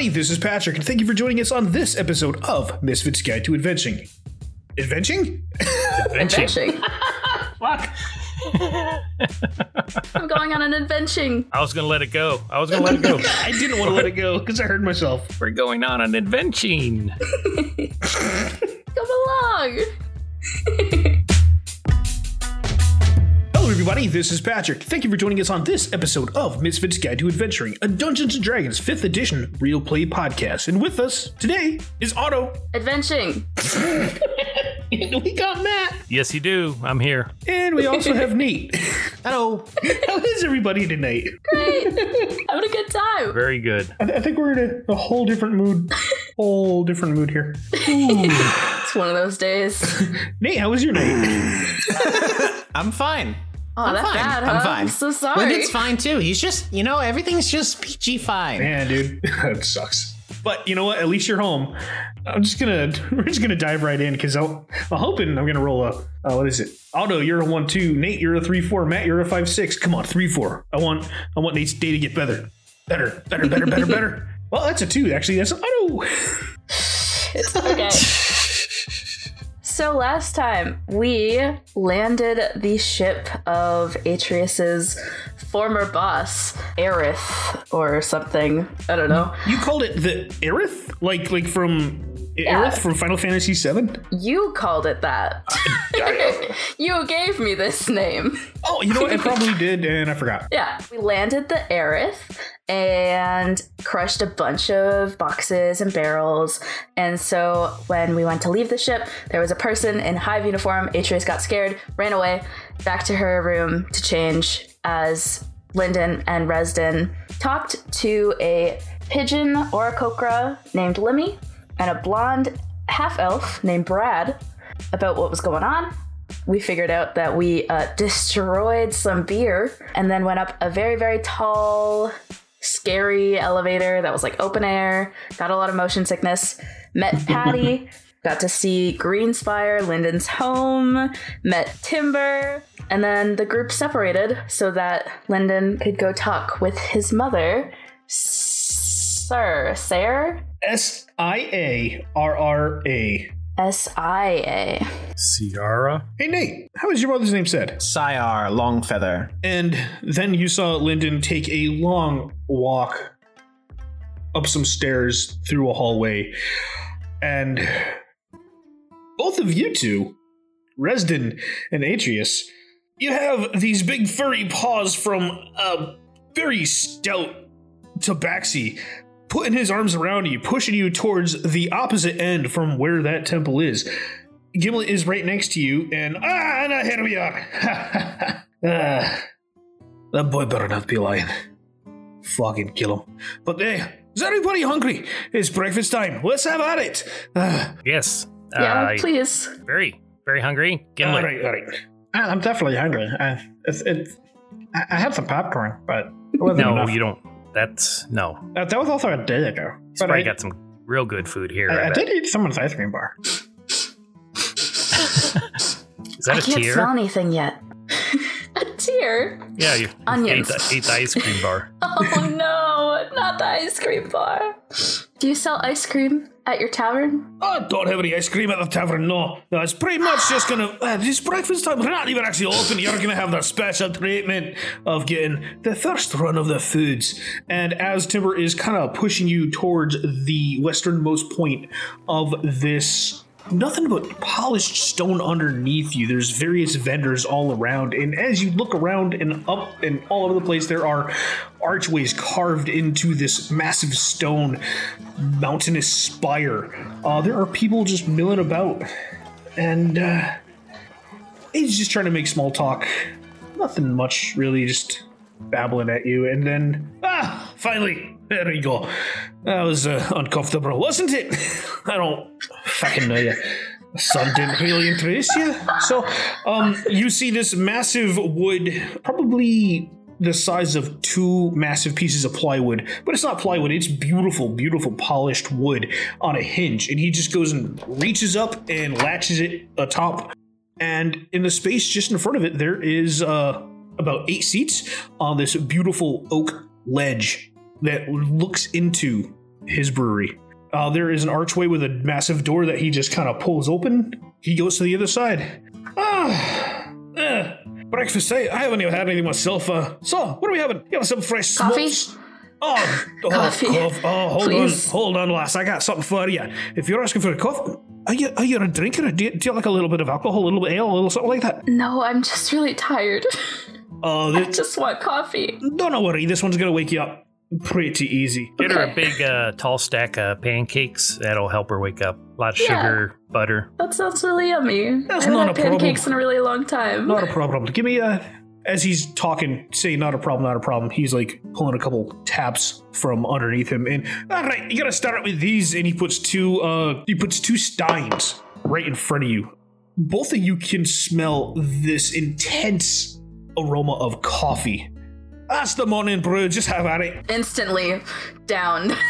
everybody. This is Patrick, and thank you for joining us on this episode of Misfits Guide to Adventuring. Adventuring? Adventuring. Fuck. I'm going on an adventuring. I was gonna let it go. I was gonna let it go. I didn't want to let it go because I heard myself. We're going on an adventuring. Come along. Hello, everybody. This is Patrick. Thank you for joining us on this episode of Misfits Guide to Adventuring, a Dungeons and Dragons 5th edition real play podcast. And with us today is Otto. Adventuring. we got Matt. Yes, you do. I'm here. And we also have Nate. Hello. How is everybody tonight? Great. Having a good time. Very good. I, I think we're in a, a whole different mood. Whole different mood here. It's one of those days. Nate, how was your night? I'm fine. Oh, I'm that's fine. bad, I'm fine. I'm so sorry. Lyndon's fine too. He's just, you know, everything's just peachy fine. Man, dude, that sucks. But you know what? At least you're home. I'm just gonna we're just gonna dive right in because I'm hoping I'm gonna roll a uh, what is it? Otto, you're a one two. Nate, you're a three four. Matt, you're a five six. Come on, three four. I want I want Nate's day to get better, better, better, better, better, better. Well, that's a two actually. That's an Otto. It's okay. So last time we landed the ship of Atreus's former boss, Aerith, or something. I don't know. You called it the Aerith, like like from Yeah. Aerith from Final Fantasy VII. You called it that. you gave me this name. Oh, you know what? I probably did, and I forgot. Yeah, we landed the Aerith and crushed a bunch of boxes and barrels. And so when we went to leave the ship, there was a person in hive uniform. Atreus got scared, ran away back to her room to change as Lyndon and Resden talked to a pigeon or a kokra named Limmy and a blonde half elf named Brad about what was going on we figured out that we uh, destroyed some beer and then went up a very, very tall, scary elevator that was like open air, got a lot of motion sickness, met Patty, got to see Greenspire, Lyndon's home, met Timber, and then the group separated so that Lyndon could go talk with his mother, Sir, Sarah? S I A R R A. S I A. Ciara. Hey Nate, how is your mother's name said? Sayar Longfeather. And then you saw Lyndon take a long walk up some stairs through a hallway. And both of you two, Resden and Atreus, you have these big furry paws from a very stout tabaxi putting his arms around you, pushing you towards the opposite end from where that temple is. Gimlet is right next to you, and ah, and here we are. ah, that boy better not be lying. Fucking kill him. But hey, is everybody hungry? It's breakfast time. Let's have at it. Ah, Yes. Yeah, Uh, please. very, very hungry. all Gimlet. right, all right. I'm definitely hungry. I, it's, it's, I I had some popcorn, but it wasn't No, enough. you don't. That's no. Uh, that was also a day ago. He's But probably I, got some real good food here. I, I, I did eat someone's ice cream bar. Is that I a can't tear? smell anything yet. a tear? Yeah, you Onions. Ate the, ate the ice cream bar. Oh no, not the ice cream bar. Do you sell ice cream at your tavern? I don't have any ice cream at the tavern, no. No, it's pretty much just gonna. Uh, this breakfast time, we're not even actually open. You're gonna have the special treatment of getting the first run of the foods. And as Timber is kind of pushing you towards the westernmost point of this. Nothing but polished stone underneath you. There's various vendors all around, and as you look around and up and all over the place, there are archways carved into this massive stone mountainous spire. Uh, there are people just milling about, and uh, he's just trying to make small talk. Nothing much, really, just babbling at you. And then, ah, finally, there we go. That was uh, uncomfortable, wasn't it? I don't fucking know you. Sun didn't really interest you. So, um, you see this massive wood, probably the size of two massive pieces of plywood, but it's not plywood, it's beautiful, beautiful polished wood on a hinge. And he just goes and reaches up and latches it atop. And in the space just in front of it, there is uh, about eight seats on this beautiful oak ledge that looks into his brewery. Uh, there is an archway with a massive door that he just kind of pulls open. He goes to the other side. Ah, eh, breakfast. I, I haven't even had anything myself. Uh, so, what are we having? You have some fresh Coffee? smokes? Oh, oh, Coffee. coff- oh, hold Please. on, hold on, lass. I got something for you. If you're asking for a coffee, are you are you a drinker? Do you, do you like a little bit of alcohol, a little bit of ale, a little something like that? No, I'm just really tired. Oh, I just want coffee. don't worry. This one's gonna wake you up pretty easy. Get her a big uh, tall stack of pancakes. That'll help her wake up. A lot of Yeah. sugar, butter. That sounds really yummy. That's I haven't not had a problem. pancakes in a really long time. Not a problem. Give me a. As he's talking, saying not a problem, not a problem. He's like pulling a couple taps from underneath him, and all right, you gotta start with these. And he puts two. Uh, he puts two steins right in front of you. Both of you can smell this intense aroma of coffee. That's the morning brew. Just have at it. Instantly down.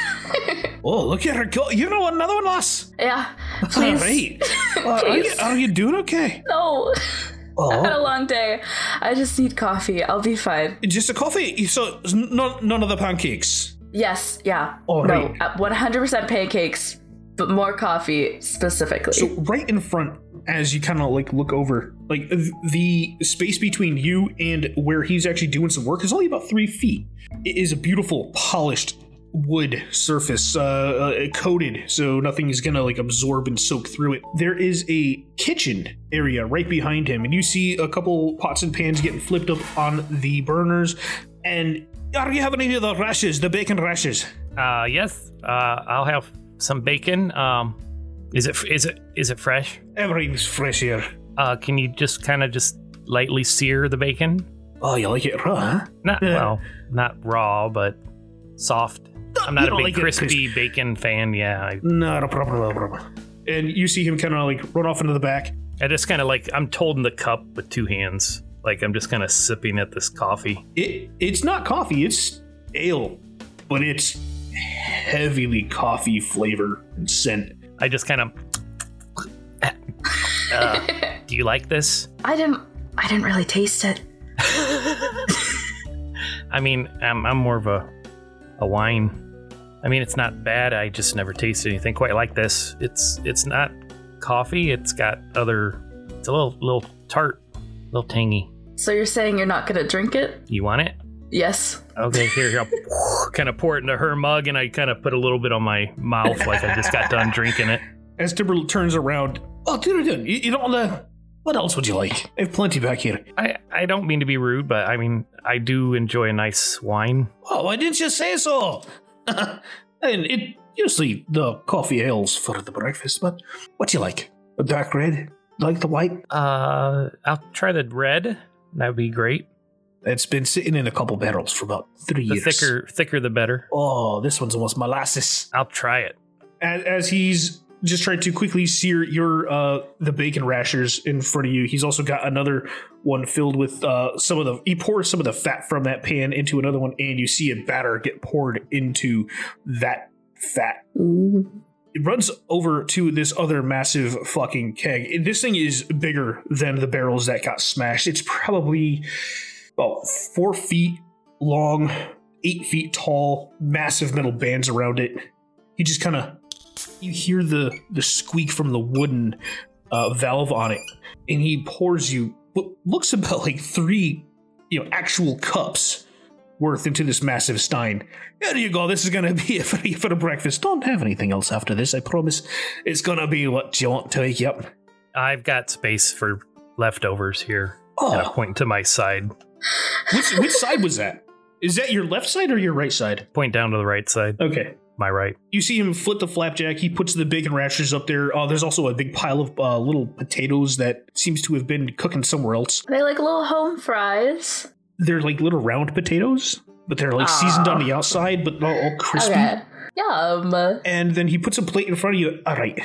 Oh, look at her go! You know another one, lass. yeah, All please. right. Uh, are, you, are you doing okay? No. I had a Oh, long day. I just need coffee. I'll be fine. just a coffee. So none, none of the pancakes. Yes, yeah. All no, uh, 100% pancakes, but more coffee specifically. So right in front, as you kind of like look over, like th- the space between you and where he's actually doing some work is only about three feet. It is a beautiful, polished wood surface, uh, uh, coated, so nothing is gonna like absorb and soak through it. There is a kitchen area right behind him, and you see a couple pots and pans getting flipped up on the burners. And are you having any of the rashes, the bacon rashes? Uh, yes. Uh, I'll have some bacon. Um, is it is it is it fresh? Everything's fresh here. Uh, can you just kind of just lightly sear the bacon? Oh, you like it raw, huh? Not Yeah. well, not raw, but soft. I'm not a big like it crispy bacon fan. Yeah, I, Not a problem, not problem. And you see him kind of like run off into the back. I just kind of like I'm holding the cup with two hands. Like I'm just kind of sipping at this coffee. It it's not coffee, it's ale, but it's heavily coffee flavor and scent. I just kind of. Uh, do you like this? I didn't I didn't really taste it. I mean, I'm, I'm more of a a wine. I mean, it's not bad. I just never tasted anything quite like this. It's it's not coffee. It's got other. It's a little little tart, a little tangy. So you're saying you're not gonna drink it? You want it? Yes. Okay, here, here I'll kind of pour it into her mug, and I kind of put a little bit on my mouth, like I just got done drinking it. As Timber turns around, oh, dude, dude, you, you don't want to. What else would you like? I have plenty back here. I I don't mean to be rude, but I mean I do enjoy a nice wine. Oh, why didn't you say so? and it usually the coffee ales for the breakfast, but what do you like? A dark red? Like the white? Uh, I'll try the red. That would be great. It's been sitting in a couple barrels for about three The years. thicker thicker the better. Oh, this one's almost molasses. I'll try it. As, as he's just trying to quickly sear your uh the bacon rashers in front of you, he's also got another one filled with uh some of the he pours some of the fat from that pan into another one, and you see a batter get poured into that fat. It runs over to this other massive fucking keg. This thing is bigger than the barrels that got smashed. It's probably about four feet long, eight feet tall, massive metal bands around it. He just kind of you hear the the squeak from the wooden uh, valve on it, and he pours you what looks about like three, you know, actual cups worth into this massive stein. There you go. This is gonna be it for, for the breakfast. Don't have anything else after this. I promise. It's gonna be what you want to eat. Yep. I've got space for leftovers here. And I Oh, point to my side. Which which side was that? Is that your left side or your right side? Point down to the right side. Okay. My right. You see him flip the flapjack. He puts the bacon rashers up there. Uh, there's also a big pile of uh, little potatoes that seems to have been cooking somewhere else. They like little home fries. They're like little round potatoes, but they're like seasoned on the outside, but not all crispy. Okay. Yum. And then he puts a plate in front of you. All right.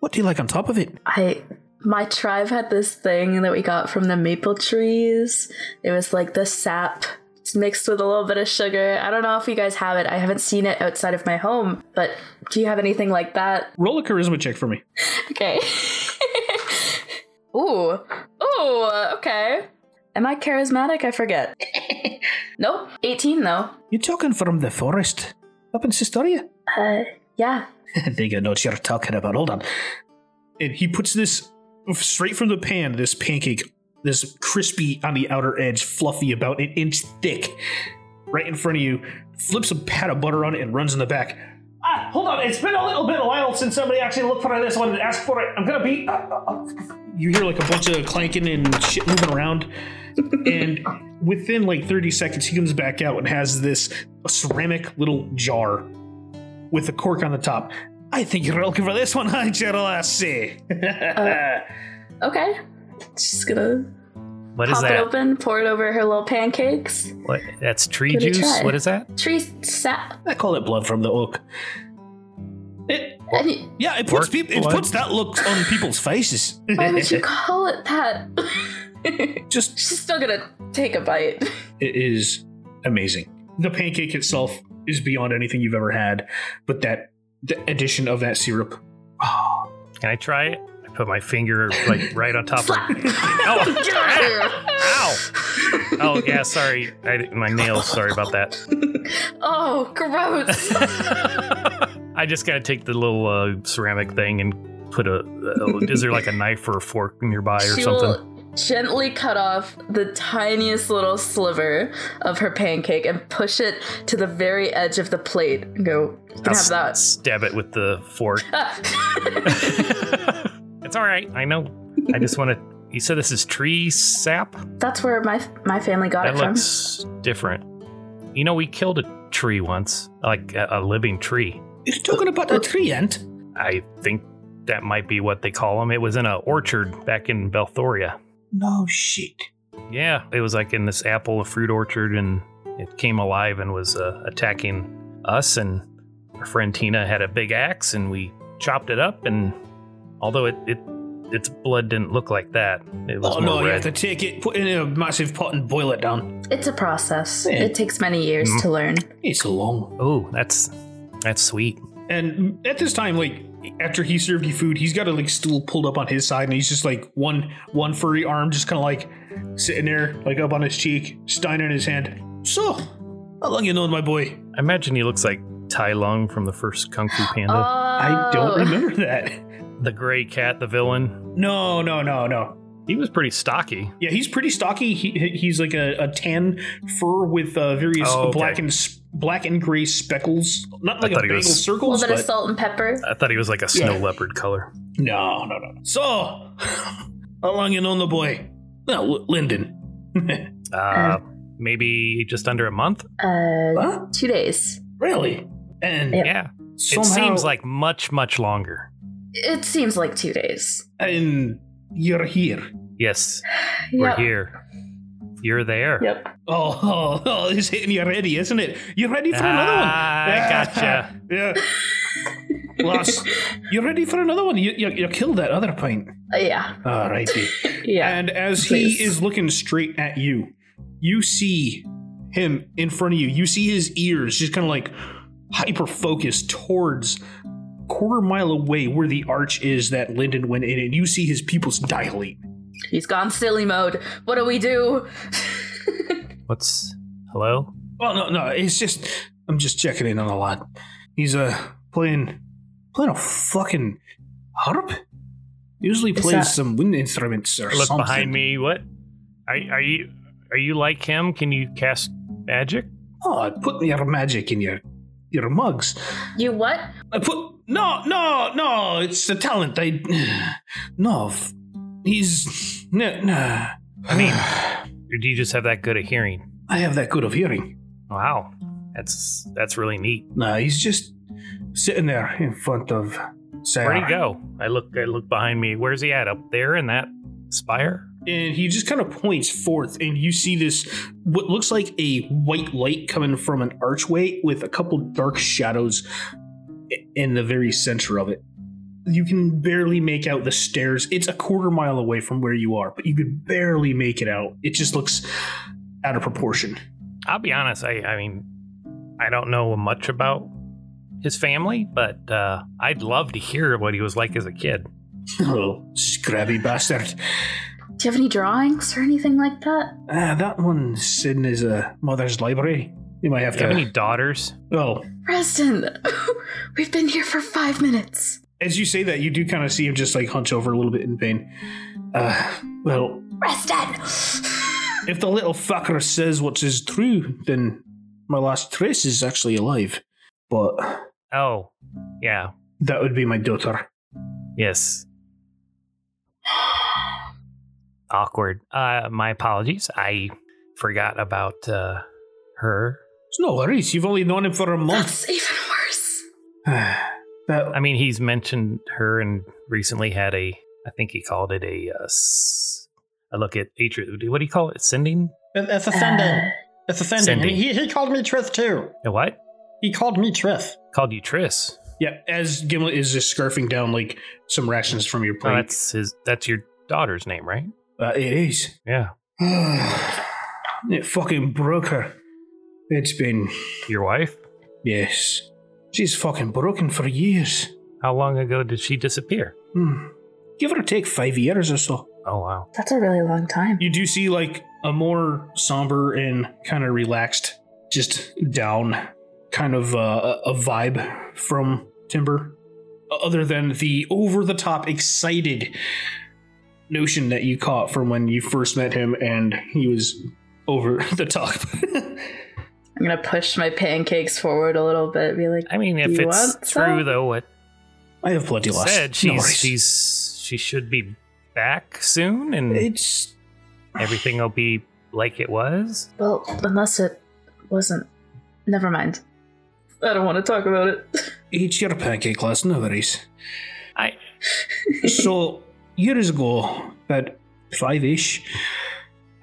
What do you like on top of it? I my tribe had this thing that we got from the maple trees. It was like the sap it's mixed with a little bit of sugar. I don't know if you guys have it. I haven't seen it outside of my home, but do you have anything like that? Roll a charisma check for me. Okay. Ooh. Ooh, okay. Am I charismatic? I forget. nope. 18 though. You're talking from the forest up in Sistoria? Uh, yeah. I think I know what you're talking about. Hold on. And he puts this straight from the pan, this pancake, this crispy on the outer edge, fluffy, about an inch thick, right in front of you, flips a pat of butter on it and runs in the back. Ah, hold on. It's been a little bit a while since somebody actually looked for this one and asked for it. I'm gonna be. Uh, uh, uh. You hear like a bunch of clanking and shit moving around, and within like 30 seconds, he comes back out and has this ceramic little jar with a cork on the top. I think you're looking for this one, huh, Lassie? Uh, okay. Just gonna What is pop it that? open, pour it over her little pancakes. What? That's tree Give juice. What is that? Tree sap. I call it blood from the oak. It, And you- yeah, it puts Orc peop it puts that look on people's faces. Why would you call it that? Just She's still gonna take a bite. it is amazing. The pancake itself is beyond anything you've ever had, but that the addition of that syrup. Oh, Can I try it? I put my finger like right on top of. Slap. Oh, Get out ow! Oh yeah, sorry. I, my nails. Sorry about that. Oh, gross. I just gotta take the little uh, ceramic thing and put a. Uh, is there like a knife or a fork nearby or she something? will gently cut off the tiniest little sliver of her pancake and push it to the very edge of the plate and go, you can I'll have that. Stab it with the fork. It's all right. I know. I just want to. You said this is tree sap. That's where my my family got That it from. looks different. You know, we killed a tree once, like a, a living tree. you're talking about a treant? I think that might be what they call them. It was in an orchard back in Belthoria. No shit. Yeah, it was like in this apple fruit orchard, and it came alive and was uh, attacking us. And our friend Tina had a big axe, and we chopped it up. And although it, it its blood didn't look like that, it was Oh more no, you have to take it, put it in a massive pot and boil it down. It's a process. Yeah. It takes many years Mm. to learn. It's a long. Oh, that's that's sweet. And at this time, like after he served you food, he's got a like stool pulled up on his side, and he's just like one one furry arm just kind of like sitting there, like up on his cheek, stein in his hand. So, how long you known my boy? I imagine he looks like Tai Lung from the first Kung Fu Panda. Oh. I don't Oh. remember that. the gray cat, the villain. No, no, no, no. He was pretty stocky. Yeah, he's pretty stocky. He, he's like a, a tan fur with uh, various Oh, okay. black and black and gray speckles. Not like a thought he bagel was- A little bit of salt and pepper. I thought he was like a snow Yeah. leopard color. no, no, no. no. So, how long you known the boy? No, L- Lyndon. Uh, maybe just under a month. Uh, Huh? two days. Really? And Yep. Yeah, somehow, it seems like much, much longer. It seems like two days. and you're here. Yes, we're Yep. here. You're there. Yep. Oh, oh, oh, it's hitting you ready, isn't it? You're ready for another one? Ah, I gotcha. yeah. Lost. you're ready for another one? You, you, you killed that other pint. Uh, yeah. All righty. Yeah. And as Please. he is looking straight at you, you see him in front of you. You see his ears just kind of like hyper focused towards quarter mile away where the arch is that Lyndon went in, and you see his pupils dilate. He's gone silly mode. What do we do? What's hello? Oh no, no, it's just I'm just checking in on the lad. He's uh playing playing a fucking harp. Usually Is plays that- some wind instruments or Look something. behind me. What? Are, are you? Are you like him? Can you cast magic? Oh, I put your magic in your your mugs. you what? I put no, no, no. It's a talent. I no. He's no, no. I mean, do you just have that good of hearing? I have that good of hearing. Wow, that's that's really neat. No, he's just sitting there in front of Sarah. Where'd he go? I look. I look behind me. Where's he at? Up there in that spire? and he just kind of points forth and you see this what looks like a white light coming from an archway with a couple dark shadows in the very center of it you can barely make out the stairs it's a quarter mile away from where you are but you could barely make it out it just looks out of proportion I'll be honest. I. I mean, I don't know much about his family, but uh, I'd love to hear what he was like as a kid. oh scrabby bastard Do you have any drawings or anything like that? ah that one's in his uh, mother's library You might have Do you to. have any daughters? Oh, Preston, we've been here for five minutes. as you say that, you do kind of see him just like hunch over a little bit in pain. Uh, well, Preston! if the little fucker says what is true, then my last trace is actually alive. But Oh, yeah. that would be my daughter. Yes. Awkward. Uh, my apologies. I forgot about uh, her. It's no worries. You've only known him for a month. That's even worse. that, I mean, he's mentioned her and recently had a. I think he called it a. Uh, s- a look at Atri. What do you call it? Sending? It- It's ascending. Uh, it's ascending. Sending. And he, he called me Trith too. A what? He called me Trith. Called you Triss. yeah, as Gimlet is just scarfing down like some rations from your Oh, plate. that's his. That's your daughter's name, right? uh, it is. Yeah. it fucking broke her. It's been Your wife. yes. She's fucking broken for years. How long ago did she disappear? Hmm. Give or take five years or so. Oh wow. That's a really long time. You do see like a more somber and kind of relaxed, just down kind of uh, a a vibe from Timber, other than the over the top excited notion that you caught from when you first met him and he was over the top. I'm gonna push my pancakes forward a little bit, be like, I mean, if You it's want true some? though, what I have plenty less. said No she's worries. she's she should be back soon, and It's everything will be like it was. well, unless it wasn't. Never mind. I don't want to talk about it. eat your pancake class, no worries. I so years ago, about five ish,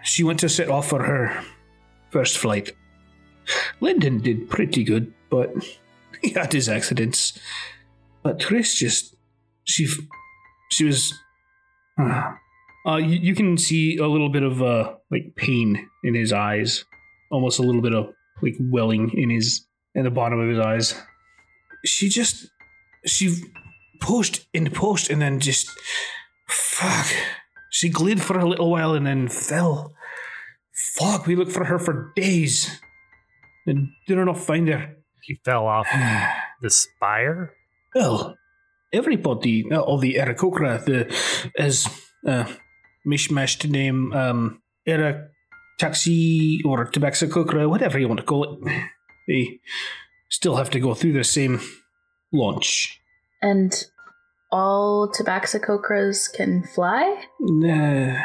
she went to set off for her first flight. Lyndon did pretty good, but he had his accidents. But Chris just she she was. Uh, uh, you, you can see a little bit of uh like pain in his eyes, almost a little bit of like welling in his in the bottom of his eyes. She just she pushed and pushed and then just fuck. She glid for a little while and then fell. Fuck, we looked for her for days did not find her. he fell off the spire. Well, everybody, uh, all the Aarakocra, the as uh, mishmashed name, um, Era Taxi or Tabaxakokra, whatever you want to call it, they still have to go through the same launch. And all tabaxicocras can fly? Nah,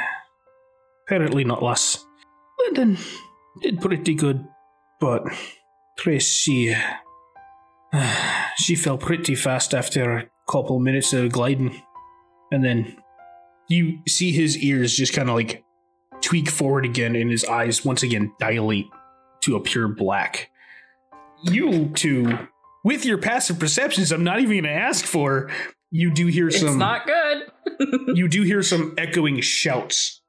apparently not less. Lyndon did pretty good, but Trace, she, uh, she fell pretty fast after a couple minutes of gliding. And then you see his ears just kind of like tweak forward again, and his eyes once again dilate to a pure black. You two, with your passive perceptions, I'm not even going to ask for, you do hear some. It's not good. you do hear some echoing shouts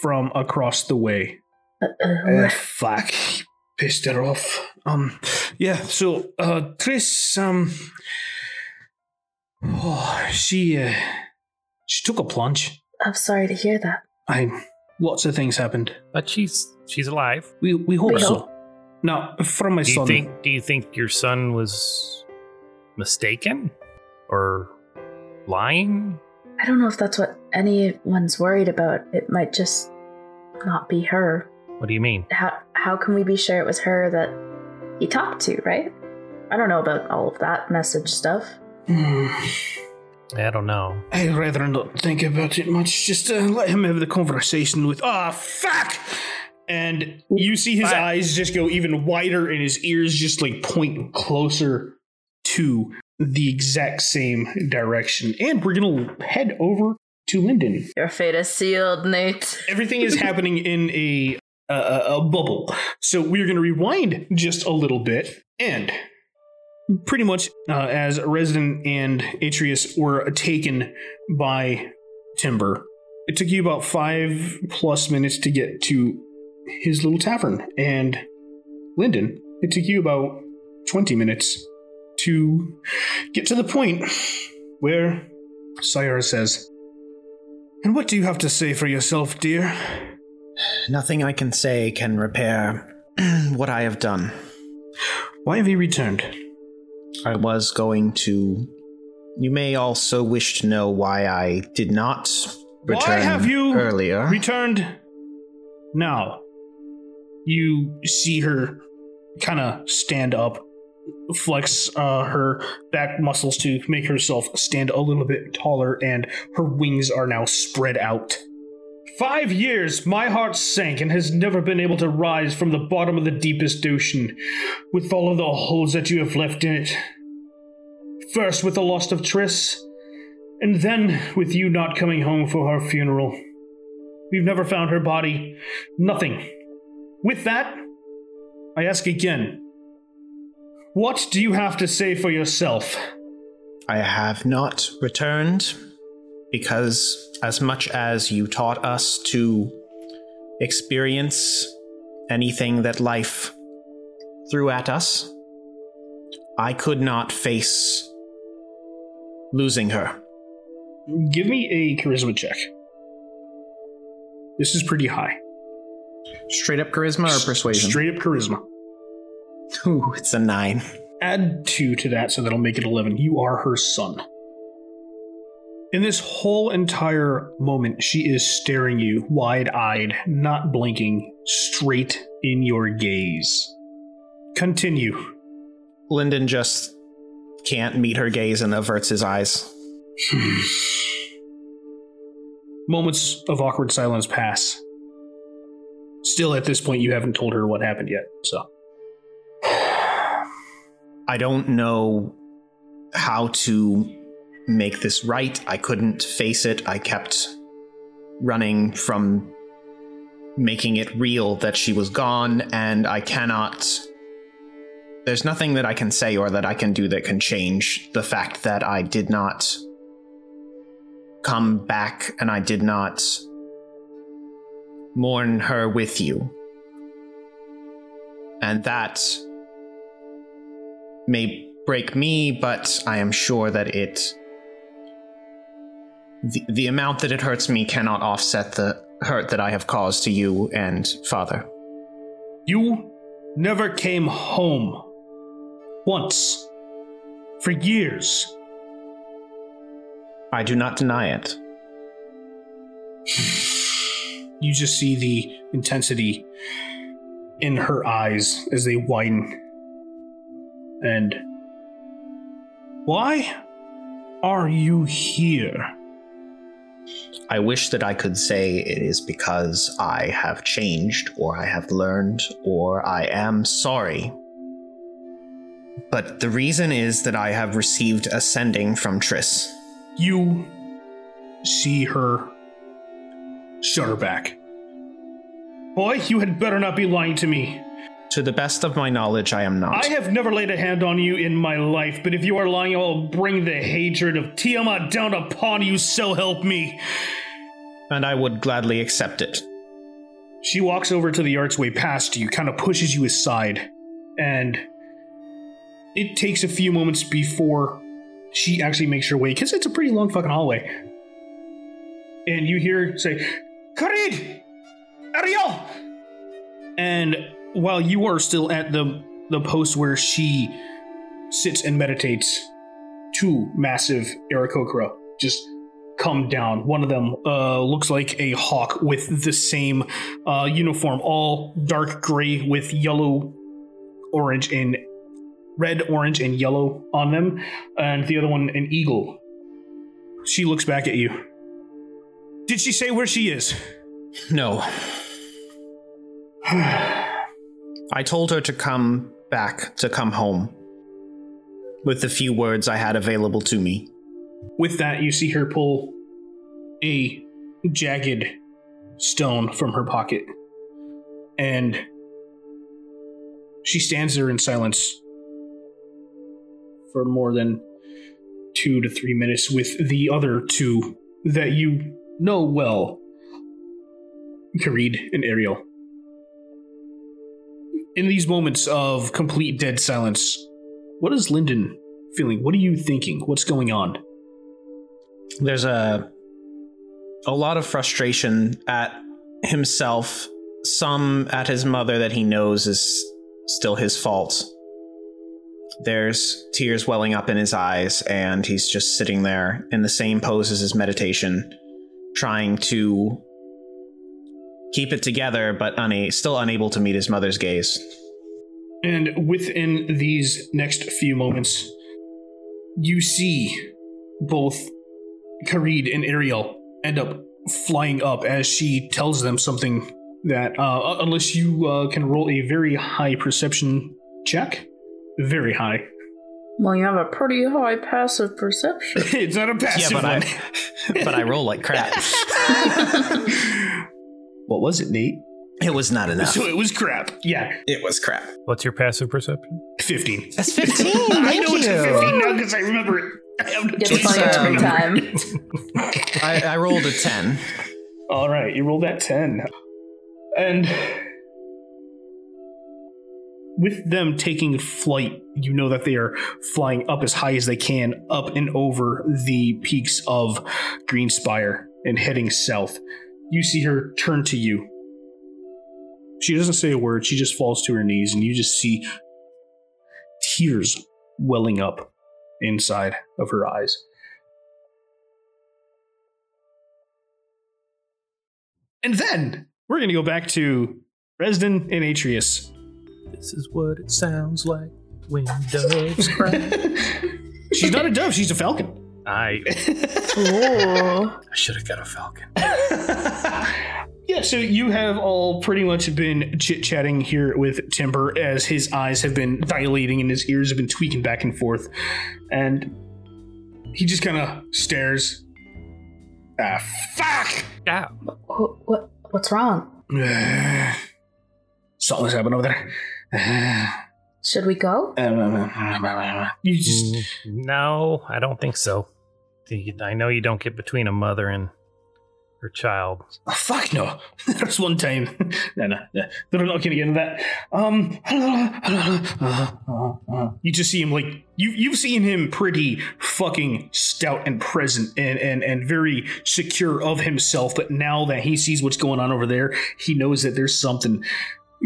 from across the way. Uh, fuck. Pissed her off. Um, yeah, so, uh, Tris, um, oh, she, uh, she took a plunge. I'm sorry to hear that. I, lots of things happened. But she's she's alive. We, we hope We so. hope. Now, from my Do you think do you think your son was mistaken or lying? I don't know if that's what anyone's worried about. It might just not be her. What do you mean? How how can we be sure it was her that he talked to, right? I don't know about all of that message stuff. I don't know. I'd rather not think about it much. Just uh, let him have the conversation with. Ah, fuck! And you see his Fuck. eyes just go even wider, and his ears just like point closer to the exact same direction. And we're gonna head over to Lyndon. Your fate is sealed, Nate. Everything is happening in a a, bubble. So we're going to rewind just a little bit, and pretty much uh, as Resden and Atreus were taken by Timber, it took you about five plus minutes to get to his little tavern, and Lyndon, it took you about twenty minutes to get to the point where Sire says. And what do you have to say for yourself, dear? Nothing I can say can repair what I have done. Why have you returned? I was going to. You may also wish to know why I did not return Why have you earlier. returned now? You see her kind of stand up, flex uh, her back muscles to make herself stand a little bit taller, and her wings are now spread out. Five years, my heart sank and has never been able to rise from the bottom of the deepest ocean, with all of the holes that you have left in it. First with the loss of Triss, and then with you not coming home for her funeral. We've never found her body. Nothing. With that, I ask again what do you have to say for yourself? I have not returned because, as much as you taught us to experience anything that life threw at us, I could not face losing her. Give me a charisma check. This is pretty high. Straight up charisma or persuasion? Straight up charisma. Ooh, it's a nine. Add two to that, so that'll make it 11. You are her son. In this whole entire moment, she is staring you wide eyed, not blinking, straight in your gaze. Continue. Lyndon just can't meet her gaze and averts his eyes. Moments of awkward silence pass. Still, at this point, you haven't told her what happened yet, so. I don't know how to make this right. I couldn't face it. I kept running from making it real that she was gone, and I cannot. There's nothing that I can say or that I can do that can change the fact that I did not come back and I did not mourn her with you. And that may break me, but I am sure that it. The, the amount that it hurts me cannot offset the hurt that I have caused to you and father. You never came home. Once. For years. I do not deny it. You just see the intensity in her eyes as they widen. And. Why are you here? I wish that I could say it is because I have changed, or I have learned, or I am sorry. But the reason is that I have received a sending from Triss. You see her shudder back. Boy, you had better not be lying to me. To the best of my knowledge, I am not. I have never laid a hand on you in my life, but if you are lying, I will bring the hatred of Tiamat down upon you, so help me. and I would gladly accept it. She walks over to the archway past you, kind of pushes you aside, and it takes a few moments before she actually makes her way, because it's a pretty long fucking hallway. And you hear her say, Karid! Ariel! And while you are still at the, the post where she sits and meditates, two massive Aarakocra just come down. One of them uh, looks like a hawk with the same uh, uniform, all dark gray with yellow, orange, and red, orange, and yellow on them. And the other one, an eagle. She looks back at you. Did she say where she is? No. I told her to come back, to come home. With the few words I had available to me. With that, you see her pull a jagged stone from her pocket. And she stands there in silence for more than two to three minutes with the other two that you know well Kareed and Ariel. In these moments of complete dead silence, what is Lyndon feeling? What are you thinking? What's going on? There's a a lot of frustration at himself, some at his mother that he knows is still his fault. There's tears welling up in his eyes, and he's just sitting there in the same pose as his meditation, trying to keep it together, but una- still unable to meet his mother's gaze. And within these next few moments, you see both Kareed and Ariel end up flying up as she tells them something that, uh, unless you uh, can roll a very high perception check, very high. Well, you have a pretty high passive perception. it's not a passive yeah, but one. I, but I roll like crap. what was it, Nate? It was not enough. So it was crap. Yeah, It was crap. What's your passive perception? 15. That's 15. I Thank know it's a 15 now because I remember it. I have no Get choice on your but to turn remember time. I, I rolled a 10. All right, you rolled that 10. And with them taking flight, you know that they are flying up as high as they can, up and over the peaks of Greenspire and heading south. You see her turn to you. She doesn't say a word, she just falls to her knees, and you just see tears welling up inside of her eyes. And then we're going to go back to Resden and Atreus. This is what it sounds like when doves cry. she's not a dove, she's a falcon. I, Ooh. I should have got a falcon. yeah, so you have all pretty much been chit chatting here with Timber as his eyes have been dilating and his ears have been tweaking back and forth. And he just kind of stares. Ah, fuck! Ow. What, what, what's wrong? Something's happened over there. Should we go? You just. Mm, No, I don't think so. I know you don't get between a mother and her child. Oh, fuck no. There's one time. no, no, no. They're not going to get into that. Um, you just see him like you. You've seen him pretty fucking stout and present and and and very secure of himself. But now that he sees what's going on over there, he knows that there's something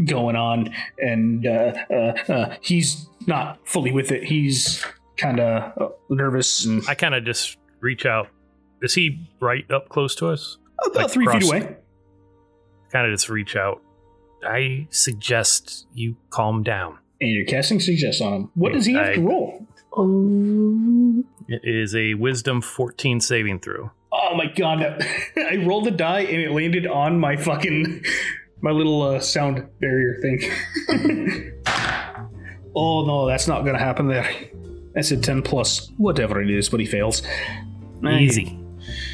going on, and uh, uh, uh, he's not fully with it. He's kind of uh, nervous and I kind of just reach out. Is he right up close to us? About Like three feet away. Kind of just reach out. I suggest you calm down. And you're casting suggest on him. What does he have I- to roll? It is a wisdom 14 saving throw. Oh my god! I rolled the die and it landed on my fucking my little uh, sound barrier thing. oh no, that's not gonna happen there. That's a ten plus whatever it is, but he fails. Easy.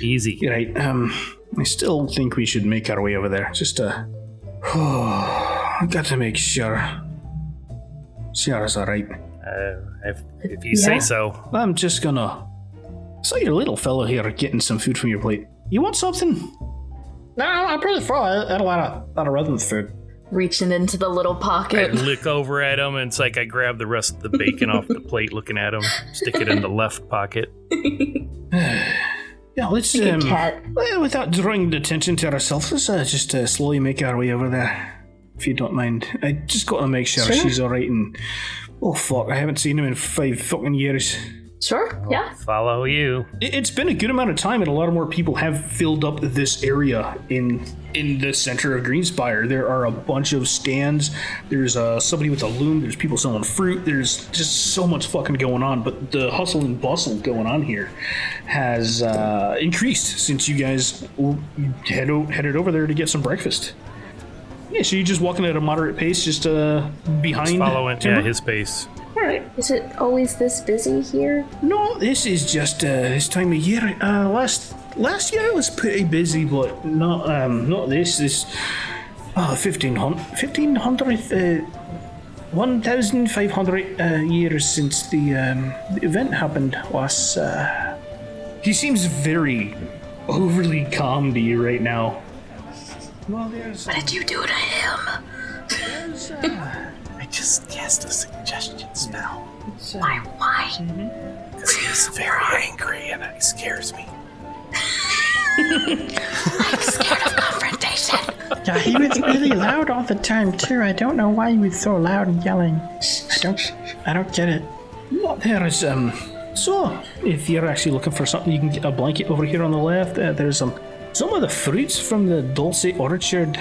Easy. Right. Um, I still think we should make our way over there. Just uh, I got to make sure. Ciara's alright. Uh, if, if you Yeah. say so. I'm just gonna. I saw your little fellow here getting some food from your plate. You want something? No, I'm pretty full. I had a lot of, lot of Redlands food. Reaching into the little I pocket. look over at him, and it's like I grab the rest of the bacon off the plate, looking at him, stick it in the left pocket. Yeah, let's Like um, cat. without drawing attention to ourselves, let's uh, just uh, slowly make our way over there, if you don't mind. I just got to make sure Sure. she's all right. And oh fuck, I haven't seen him in five fucking years. Sure. Yeah. Follow you. It- It's been a good amount of time, and a lot of more people have filled up this area in in the center of Greenspire. There are a bunch of stands. There's uh, somebody with a loom. There's people selling fruit. There's just so much fucking going on. But the hustle and bustle going on here has uh, increased since you guys w- head o- headed over there to get some breakfast. Yeah, so you're just walking at a moderate pace, just uh, behind. Following, yeah, his pace. All right. Is it always this busy here? No, this is just uh, this time of year. Uh, last last year it was pretty busy, but not um not this. This oh, 1500, 1500 uh, 1500 uh, years since the, um, the event happened was. Uh... He seems very overly calm to you right now. Well, there's, What did you do to him? There's I just cast a suggestion spell Why? Why? because he's very angry and it scares me. I'm scared of confrontation. Yeah, he was really loud all the time too. I don't know why he was so loud and yelling. I don't, I don't get it. What there is um. So, if you're actually looking for something, you can get a blanket over here on the left. Uh, there's some some of the fruits from the Dulce Orchard.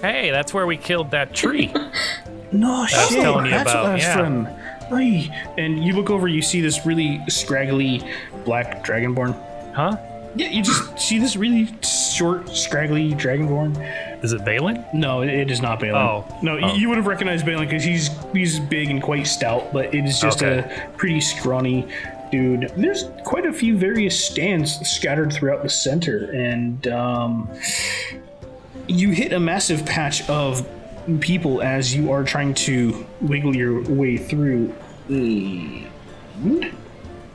Hey, that's where we killed that tree. No shit. telling you That's about, what yeah. from. Aye. And you look over, you see this really scraggly black dragonborn. huh? Yeah, you just see this really short, scraggly dragonborn. Is it Balin? No, it, it is not Balin. Oh. no, Oh. you you would have recognized Balin because he's he's big and quite stout, but it is just Okay. a pretty scrawny dude. There's quite a few various stands scattered throughout the center, and um, you hit a massive patch of people as you are trying to wiggle your way through. And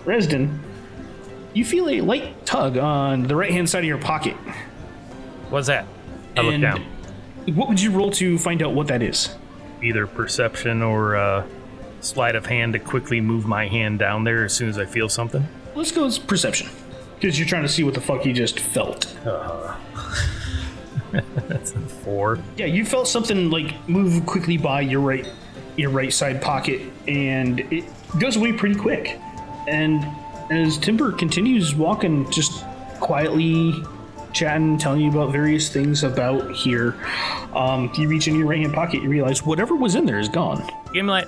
Resden, you feel a light tug on the right hand side of your pocket. What's that? I look And down. What would you roll to find out what that is? Either perception or uh, sleight of hand to quickly move my hand down there as soon as I feel something. Let's go with perception. Because you're trying to see what the fuck you just felt. That's a four. Yeah, you felt something like move quickly by your right your right side pocket and it goes away pretty quick. And as Timber continues walking just quietly chatting, telling you about various things about here, um, you reach into your right hand pocket, you realize whatever was in there is gone. Gimlet,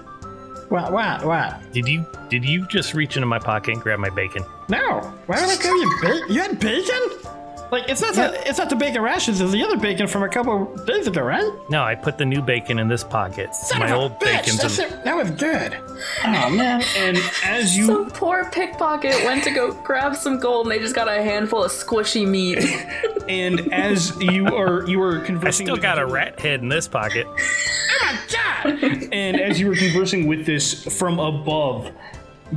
What? What? What? did you did you just reach into my pocket and grab my bacon? No. Why would I give you bacon? You had bacon? Like it's not the it's not the bacon rations. It's the other bacon from a couple days ago, right? No, I put the new bacon in this pocket. Son my of a old bitch. bacon's That's in. it. That was good. Oh man. And as you Some poor pickpocket went to go grab some gold and they just got a handful of squishy meat. and as you are you are conversing, I conversing still with got a rat head in this pocket. Oh and as you were conversing with this from above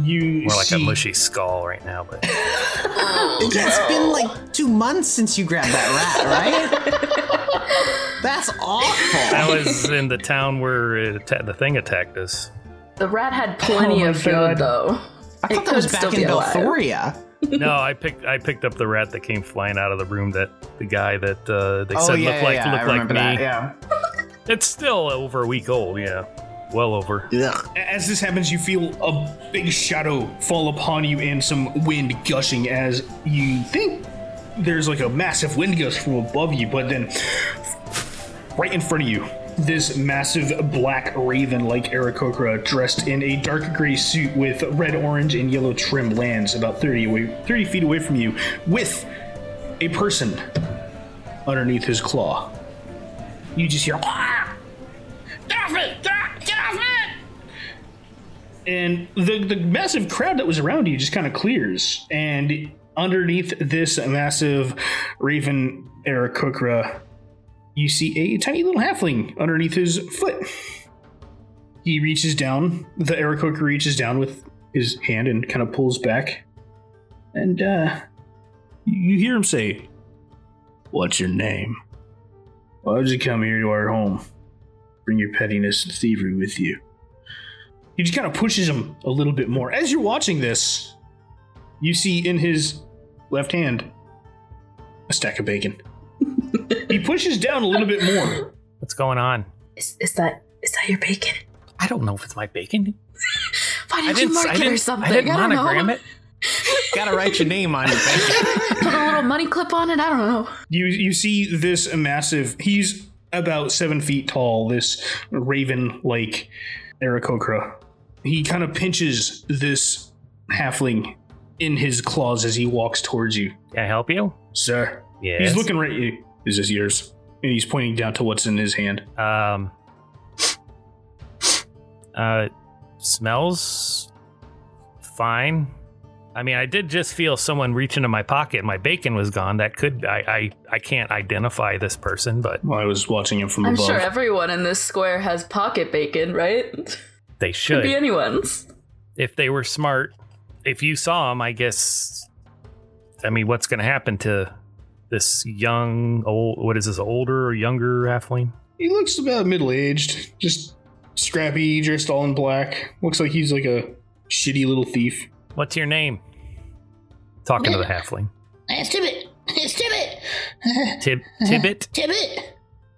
you More like see a mushy skull right now, but It's been like two months since you grabbed that rat, right? That's awful. that was in the town where it the thing attacked us. The rat had plenty Oh my of food God. though. I thought that was back in Belthoria. No, I picked I picked up the rat that came flying out of the room that the guy that uh, they Oh said yeah, looked yeah, like yeah. I looked like me. that. Yeah. It's still over a week old, yeah. Well over. Ugh. as this happens you feel a big shadow fall upon you and some wind gushing as you think there's like a massive wind gust from above you but then right in front of you this massive black raven like Aarakocra dressed in a dark gray suit with red, orange, and yellow trim lands about 30 away 30 feet away from you with a person underneath his claw. You just hear And the the massive crowd that was around you just kind of clears, and underneath this massive raven Aarakocra, you see a tiny little halfling underneath his foot. He reaches down, the Aarakocra reaches down with his hand and kind of pulls back. And uh you hear him say, What's your name? Why'd you come here to our home? Bring your pettiness and thievery with you. He just kind of pushes him a little bit more. As you're watching this, you see in his left hand a stack of bacon. he pushes down a little bit more. What's going on? Is, is that is that your bacon? I don't know if it's my bacon. Why I did you didn't. mark I it or something? I didn't don't monogram know. it. Gotta write your name on your bacon. Put a little money clip on it. I don't know. You you see this massive. He's about seven feet tall. This raven like Aarakocra. He kind of pinches this halfling in his claws as he walks towards you. Can I help you? Sir, Yes. he's looking right at you. Is this yours? And he's pointing down to what's in his hand. Um. Uh, smells fine. I mean, I did just feel someone reach into my pocket. My bacon was gone. That could I I, I can't identify this person, but Well, I was watching him from above. I'm sure everyone in this square has pocket bacon, right? they Could should be anyone's. if they were smart. If you saw him, I guess. I mean, what's going to happen to this young old? What is this? Older or younger halfling? He looks about middle aged, just scrappy, dressed all in black. Looks like he's like a shitty little thief. What's your name? Talking to the halfling. It's Tibbet. It's Tibbet. Tib Tibbet. Tibbet.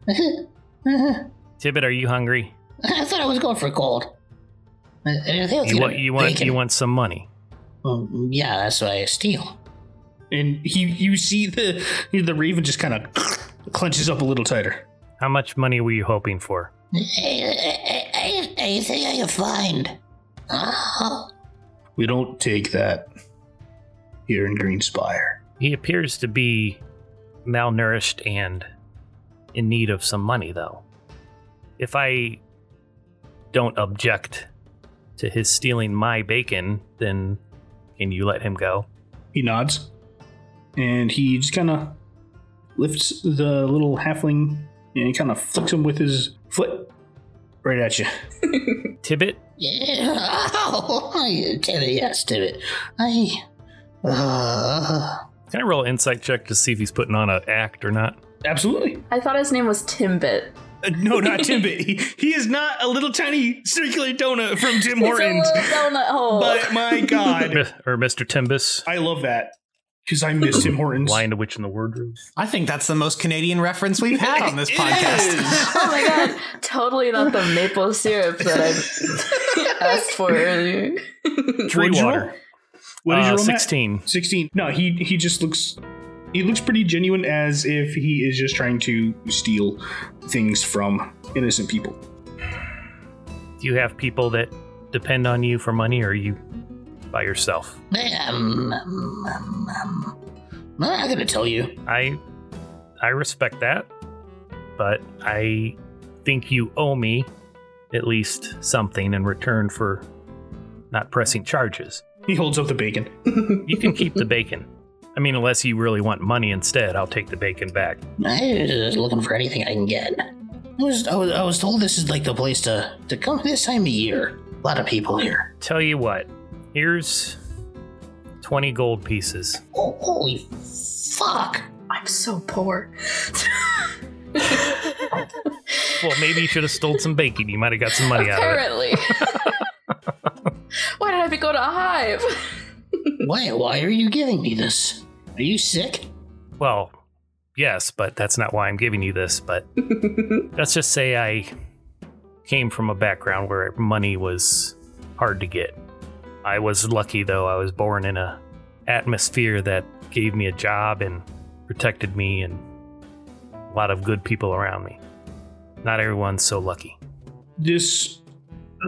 Tibbet, are you hungry? I thought I was going for gold. Uh, I You want you want you want some money. Well, yeah, that's why I steal. And he, you see the the raven just kind of clenches up a little tighter. How much money were you hoping for? Anything I can find. Oh, We don't take that here in Greenspire. He appears to be malnourished and in need of some money, though. If I don't object to his stealing my bacon, then can you let him go? He nods, and he just kind of lifts the little halfling and he kind of flicks him with his foot right at you. Tibbet, yeah. Oh, Tibbet, yes, Tibbet. I. Uh, can I roll an insight check to see if he's putting on an act or not? Absolutely. I thought his name was Timbit. Uh, no, not Timbit. he, he is not a little tiny circular donut from Tim Hortons. donut hole. But my God, or Mr. Timbus, I love that because I miss Tim Hortons. Lion to Witch in the Wardrobe. I think that's the most Canadian reference we've had on this It podcast. is. oh my god, totally not the maple syrup that I asked for earlier. Tree water. What is What did you Uh, roll, Matt? 16. 16 no he he just looks he looks pretty genuine as if he is just trying to steal things from innocent people Do you have people that depend on you for money, or are you by yourself? um, um, um, um, I'm not gonna tell you. I I respect that, but I think you owe me at least something in return for not pressing charges. he holds up the bacon You can keep the bacon. I mean, unless you really want money instead, I'll take the bacon back. I was just looking for anything I can get. I was, I was, I was told this is like the place to, to come this time of year. A lot of people here. Tell you what, here's 20 gold pieces. Oh, holy fuck! I'm so poor. Well, maybe you should have stole some bacon. You might have got some money out of it. Apparently. Why did I have to go to a hive? Why, why are you giving me this? Are you sick? Well, yes, but that's not why I'm giving you this. But let's just say I came from a background where money was hard to get. I was lucky though. I was born in a atmosphere that gave me a job and protected me and a lot of good people around me. Not everyone's so lucky. this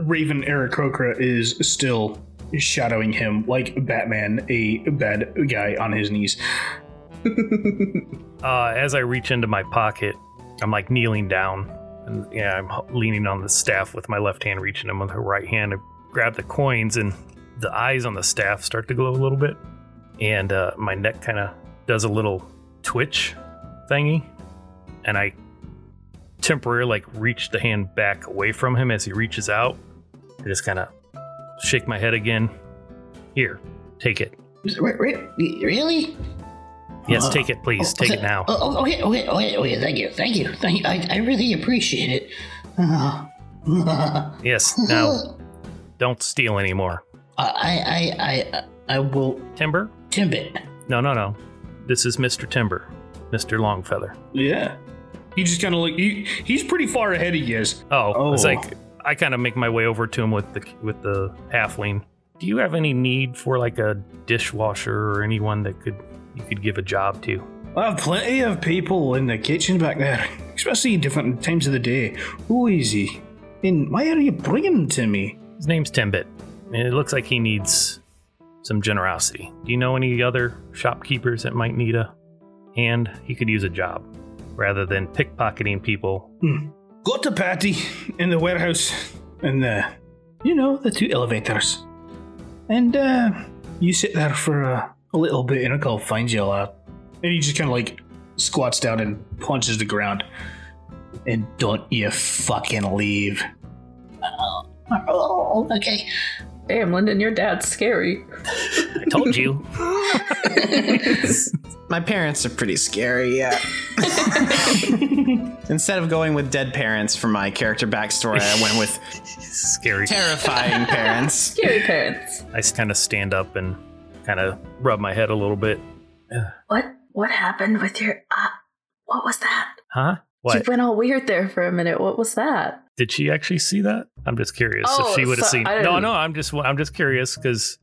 raven Aarakocra is still shadowing him like batman a bad guy on his knees. Uh, as I reach into my pocket, I'm like kneeling down, and yeah, I'm leaning on the staff with my left hand, reaching in with her right hand to grab the coins, and the eyes on the staff start to glow a little bit, and uh, my neck kind of does a little twitch thingy, and I temporarily like reach the hand back away from him as he reaches out. I just kind of shake my head again. Here, take it. Wait, wait, really? Yes, Uh, take it, please. oh, Take okay, it now. Oh, oh, okay, okay, okay, okay. Thank you, thank you, thank you. I, I really appreciate it. Uh, Yes, now don't steal anymore. I, I, I, I will. Timber? Timbit. No, no, no. This is Mr. Timber, Mr. Longfeather. yeah he just kind of like he, he's pretty far ahead of you Oh, it's Oh. like I kind of make my way over to him with the with the halfling. Do you have any need for like a dishwasher or anyone that could you could give a job to? I have plenty of people in the kitchen back there, especially different times of the day. Who is he? And why are you bringing him to me? His name's Timbit, and it looks like he needs some generosity. Do you know any other shopkeepers that might need a hand? He could use a job rather than pickpocketing people. Hmm. Got to Patty in the warehouse and the, you know, the two elevators. And uh, you sit there for uh, a little bit and I'll find you a lot. And he just kind of like squats down and punches the ground. And don't you fucking leave. Oh, okay. Damn, Lyndon, your dad's scary. I told you. My parents are pretty scary, yeah. Instead of going with dead parents for my character backstory, I went with Scary. terrifying parents. Scary parents. I kind of stand up and kind of rub my head a little bit. What what happened with your uh what was that? Huh? You What went all weird there for a minute. What was that? did she actually see that? I'm just curious Oh, if she would have so- seen. No, no. I'm just I'm just curious because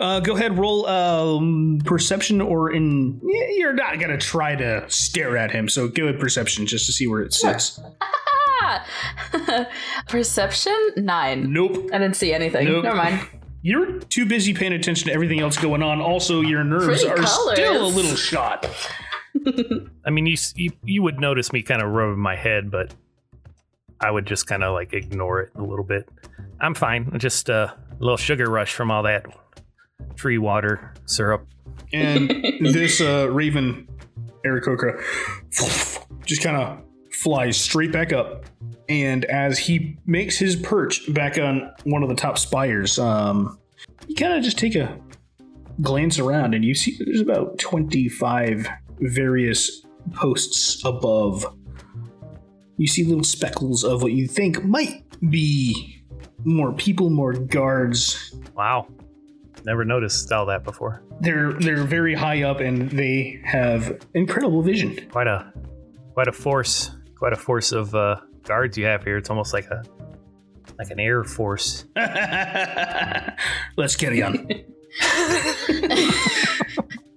Uh, go ahead, roll um, perception or in. You're not gonna try to stare at him, so give it perception just to see where it sits. Perception nine. Nope. I didn't see anything. Nope. Never mind. You're too busy paying attention to everything else going on. Also, your nerves Pretty are colors. still a little shot. I mean you, you you would notice me kind of rubbing my head, but I would just kind of like ignore it a little bit. I'm fine. Just uh, a little sugar rush from all that tree water syrup. And this uh, raven, Aarakocra, just kind of flies straight back up. And as he makes his perch back on one of the top spires, um, you kind of just take a glance around and you see there's about 25 various posts above. You see little speckles of what you think might be more people, more guards, Wow, never noticed all that before. they're they're very high up and they have incredible vision. Quite a quite a force, quite a force of uh, guards you have here. It's almost like a like an air force. Let's carry on.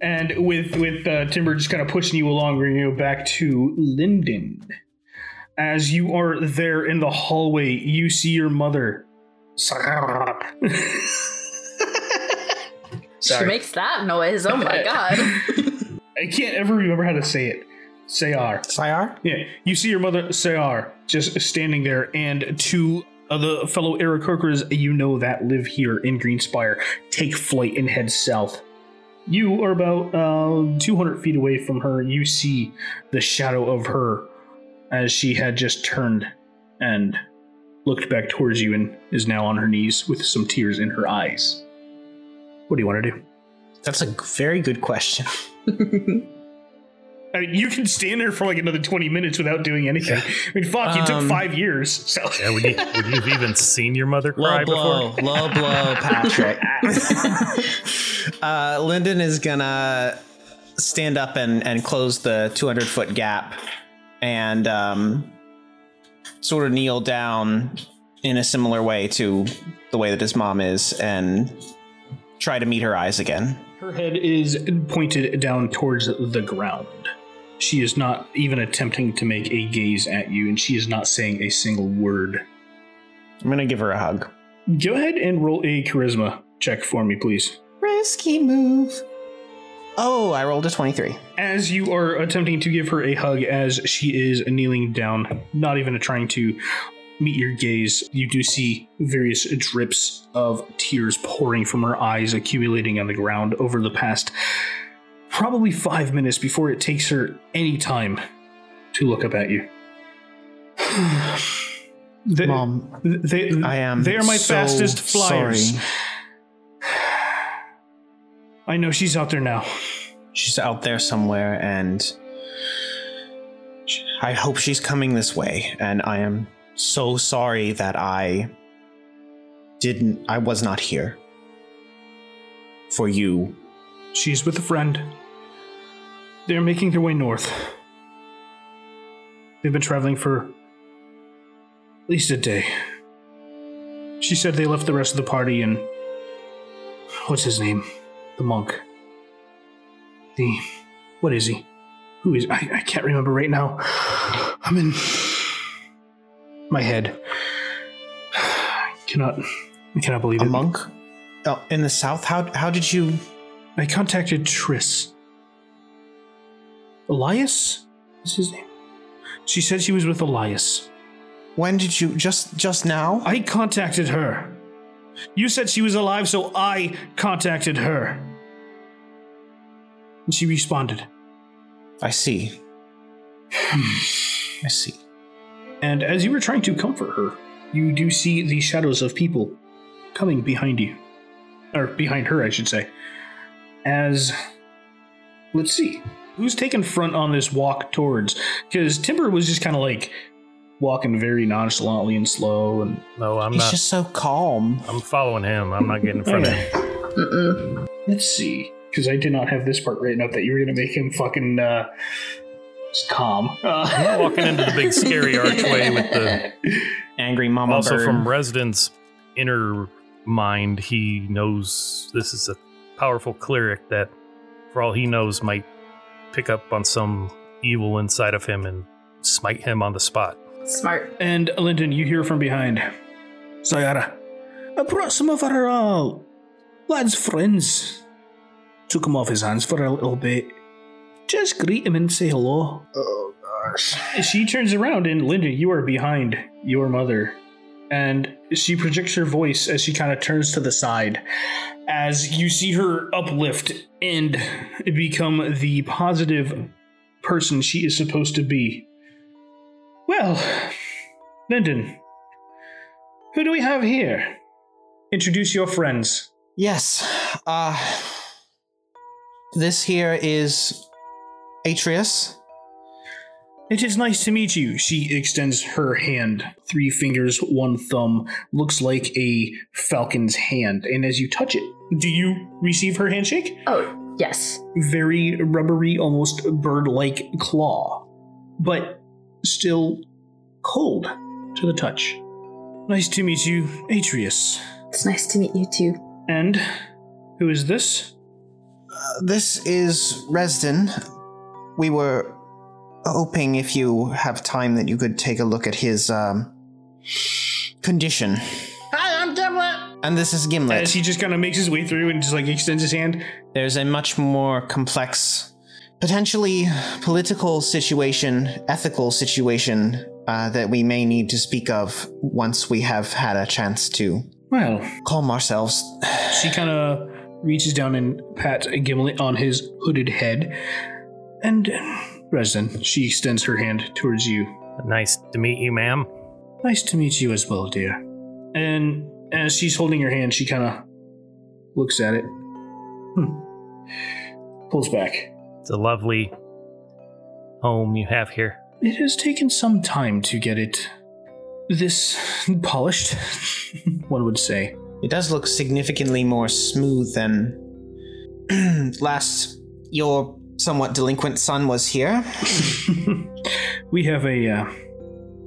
and with with uh, Timber just kind of pushing you along, bringing you back to Lyndon. As you are there in the hallway, you see your mother. She makes that noise. Oh my god. I can't ever remember how to say it. Sayar. Sayar? Yeah, you see your mother, Sayar, just standing there, and two of the fellow Aarakocras you know that live here in Greenspire take flight and head south. You are about uh, 200 feet away from her. You see the shadow of her as she had just turned and looked back towards you and is now on her knees with some tears in her eyes. What do you want to do? That's a very good question. I mean, you can stand there for like another 20 minutes without doing anything. I mean, fuck, you took Um, five years, so. Yeah, would you would you have even seen your mother Low cry blow, before? low blow, Patrick. uh, Lyndon is gonna stand up and, and close the 200 foot gap and um, sort of kneel down in a similar way to the way that his mom is and try to meet her eyes again. Her head is pointed down towards the ground. She is not even attempting to make a gaze at you, and she is not saying a single word. I'm gonna give her a hug. Go ahead and roll a charisma check for me, please. Risky move. Oh, I rolled a 23. As you are attempting to give her a hug as she is kneeling down, not even trying to meet your gaze, you do see various drips of tears pouring from her eyes, accumulating on the ground over the past probably five minutes before it takes her any time to look up at you. They, Mom, they, I am. They are my so fastest flyers. sorry. I know she's out there now. She's out there somewhere, and I hope she's coming this way. And I am so sorry that I didn't. I was not here for you. She's with a friend. They're making their way north. They've been traveling for at least a day. She said they left the rest of the party and. What's his name? The monk. The. What is he? Who is. I, I can't remember right now. I'm in. My head. I cannot. I cannot believe A it. monk? Oh, in the south. How how did you? I contacted Triss. Elias? Is his name? She said she was with Elias. When did you? Just just now? I contacted her. You said she was alive, so I contacted her. And she responded. I see. Hmm. I see. And as you were trying to comfort her, you do see the shadows of people coming behind you. Or behind her, I should say. As. Let's see. Who's taking front on this walk towards? Because Timber was just kind of like walking very nonchalantly and slow. And No, I'm He's not. just so calm. I'm following him. I'm not getting in front of him. Mm-mm. let's see. Because I did not have this part written up that you were going to make him fucking uh, It's calm. Uh, Walking into the big scary archway with the Angry mama also bird. from Resden's inner mind, he knows this is a powerful cleric that, for all he knows, might pick up on some evil inside of him and smite him on the spot. Smart. and Lyndon, you hear from behind. Sayara, I brought some of our uh, lad's friends. Took him off his hands for a little bit. Just greet him and say hello. oh gosh. She turns around and Lyndon, you are behind your mother. And she projects her voice as she kind of turns to the side. As you see her uplift and become the positive person she is supposed to be. Well, Lyndon, who do we have here? Introduce your friends. Yes. Uh this here is Atreus. It is nice to meet you. She extends her hand, three fingers, one thumb, looks like a falcon's hand. And as you touch it, do you receive her handshake? Oh, yes. Very rubbery, almost bird like claw, but still cold to the touch. Nice to meet you, Atreus. It's nice to meet you too. And who is this? Uh, this is Resden. We were hoping if you have time that you could take a look at his um condition. Hi, I'm Gimlet. And this is Gimlet. As he just kind of makes his way through and just like extends his hand. There's a much more complex, potentially political situation, ethical situation uh, that we may need to speak of once we have had a chance to Well, calm ourselves. She kind of reaches down and pats Gimlet on his hooded head. And Resden, she extends her hand towards you. Nice to meet you, ma'am. Nice to meet you as well, dear. And as she's holding your hand, she kind of looks at it. Hmm. Pulls back. It's a lovely home you have here. It has taken some time to get it this polished, one would say. It does look significantly more smooth than last your somewhat delinquent son was here. we have a uh,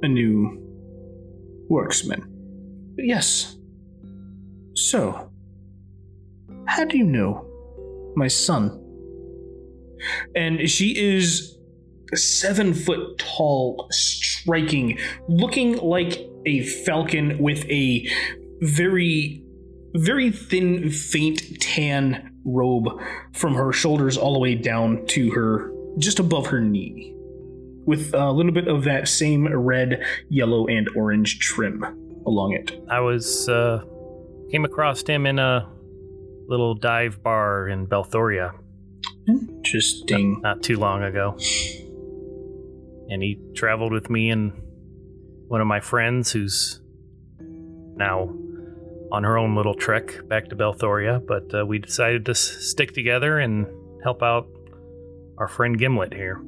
a new worksman. Yes. So, how do you know my son? And she is seven foot tall, striking, looking like a falcon with a very, very thin, faint tan robe from her shoulders all the way down to her, just above her knee, with a little bit of that same red, yellow, and orange trim along it. I was uh came across him in a little dive bar in Belthoria Interesting. not too long ago. And he traveled with me and one of my friends who's now on her own little trek back to Belthoria, but uh, we decided to s- stick together and help out our friend Gimlet here.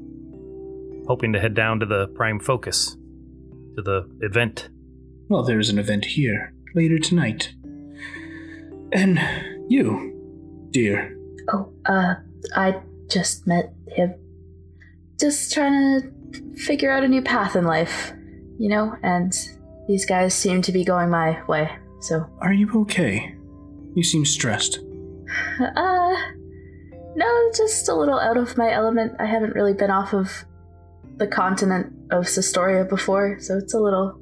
Hoping to head down to the Prime Focus, to the event. Well, there's an event here later tonight. And you, dear, Oh, uh, I just met him. Just trying to figure out a new path in life, you know, and these guys seem to be going my way, so. are you okay? You seem stressed. Uh, no, just a little out of my element. I haven't really been off of the continent of Sistoria before, so it's a little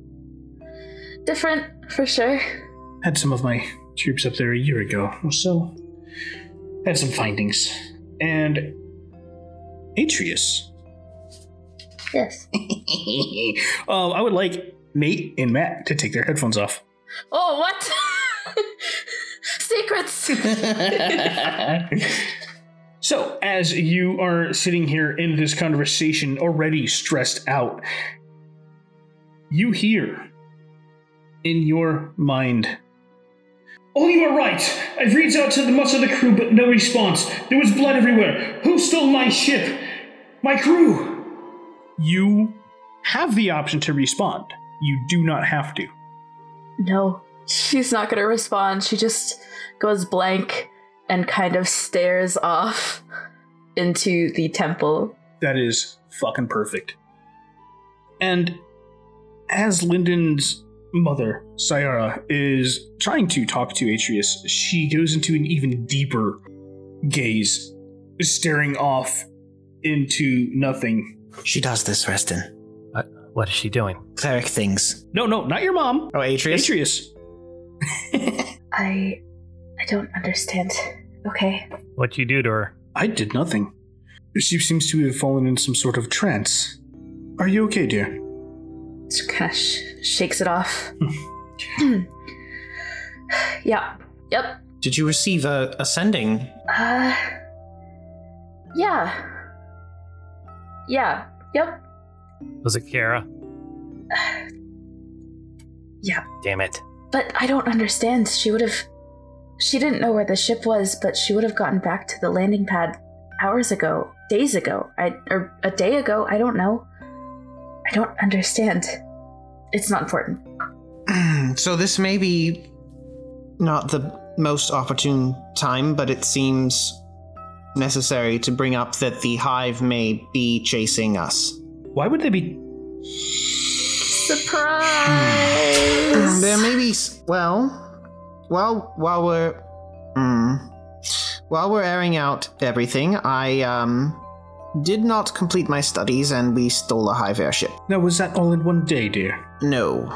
different for sure. Had some of my troops up there a year ago, or so had some findings. And Atreus. Yes. um, I would like Nate and Matt to take their headphones off. Oh, what? Secrets! So, as you are sitting here in this conversation, already stressed out, you hear in your mind. Oh, you are right. I've reached out to the much of the crew, but no response. There was blood everywhere. Who stole my ship? My crew. You have the option to respond. You do not have to. No, she's not gonna respond. She just goes blank and kind of stares off into the temple That is fucking perfect. And as Lyndon's mother, Sayara, is trying to talk to Atreus, she goes into an even deeper gaze, staring off into nothing. She does this, Resden. What is she doing? Cleric things. No, no, not your mom. Oh, Atreus? Atreus. I I don't understand. Okay. What you do to her? I did nothing. She seems to have fallen in some sort of trance. Are you okay, dear? She kind of sh- shakes it off. yeah. Yep. Did you receive a ascending? Uh. Yeah. Yeah. Yep. Was it Kara? Yeah. Damn it. But I don't understand. She would have. She didn't know where the ship was, but she would have gotten back to the landing pad hours ago, days ago, I or a day ago. I don't know. I don't understand. It's not important. Hmm, so this may be not the most opportune time, but it seems necessary to bring up that the hive may be chasing us. Why would they be? Surprise! There may be s- well, while while we're mm, while we're airing out everything, I um did not complete my studies and we stole a hive airship. Now, was that all in one day, dear? No.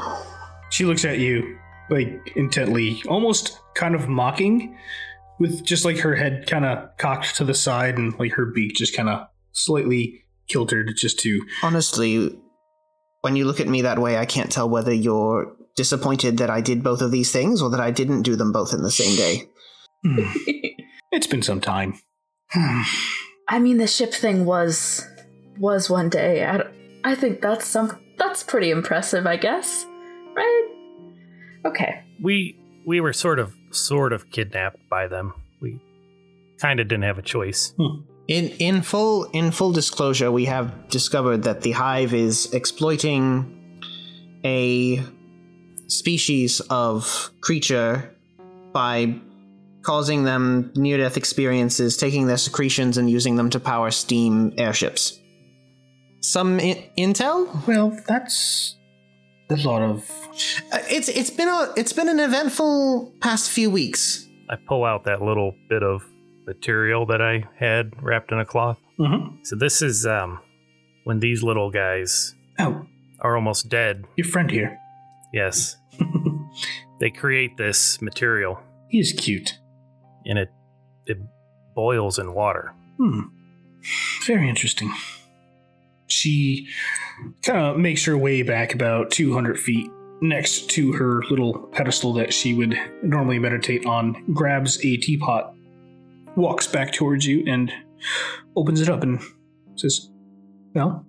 She looks at you, like, intently, almost kind of mocking, with just like her head kind of cocked to the side and like her beak just kind of slightly kiltered just to. Honestly, when you look at me that way, I can't tell whether you're disappointed that I did both of these things or that I didn't do them both in the same day. Hmm. It's been some time. Hmm. I mean, the ship thing was was one day. I, I think that's some that's pretty impressive, I guess. Right? Okay. We we were sort of sort of kidnapped by them. We kind of didn't have a choice. In in full in full disclosure, we have discovered that the hive is exploiting a species of creature by causing them near death experiences, taking their secretions and using them to power steam airships. Some I- intel? Well, that's a lot of. Uh, It's it's been a it's been an eventful past few weeks. I pull out that little bit of material that I had wrapped in a cloth. Mm-hmm. So this is um when these little guys Oh, are almost dead. your friend here. Yes, they create this material he is cute. and it it boils in water. Hmm. Very interesting. She kind of makes her way back about 200 feet next to her little pedestal that she would normally meditate on, grabs a teapot, walks back towards you, and opens it up and says, Well,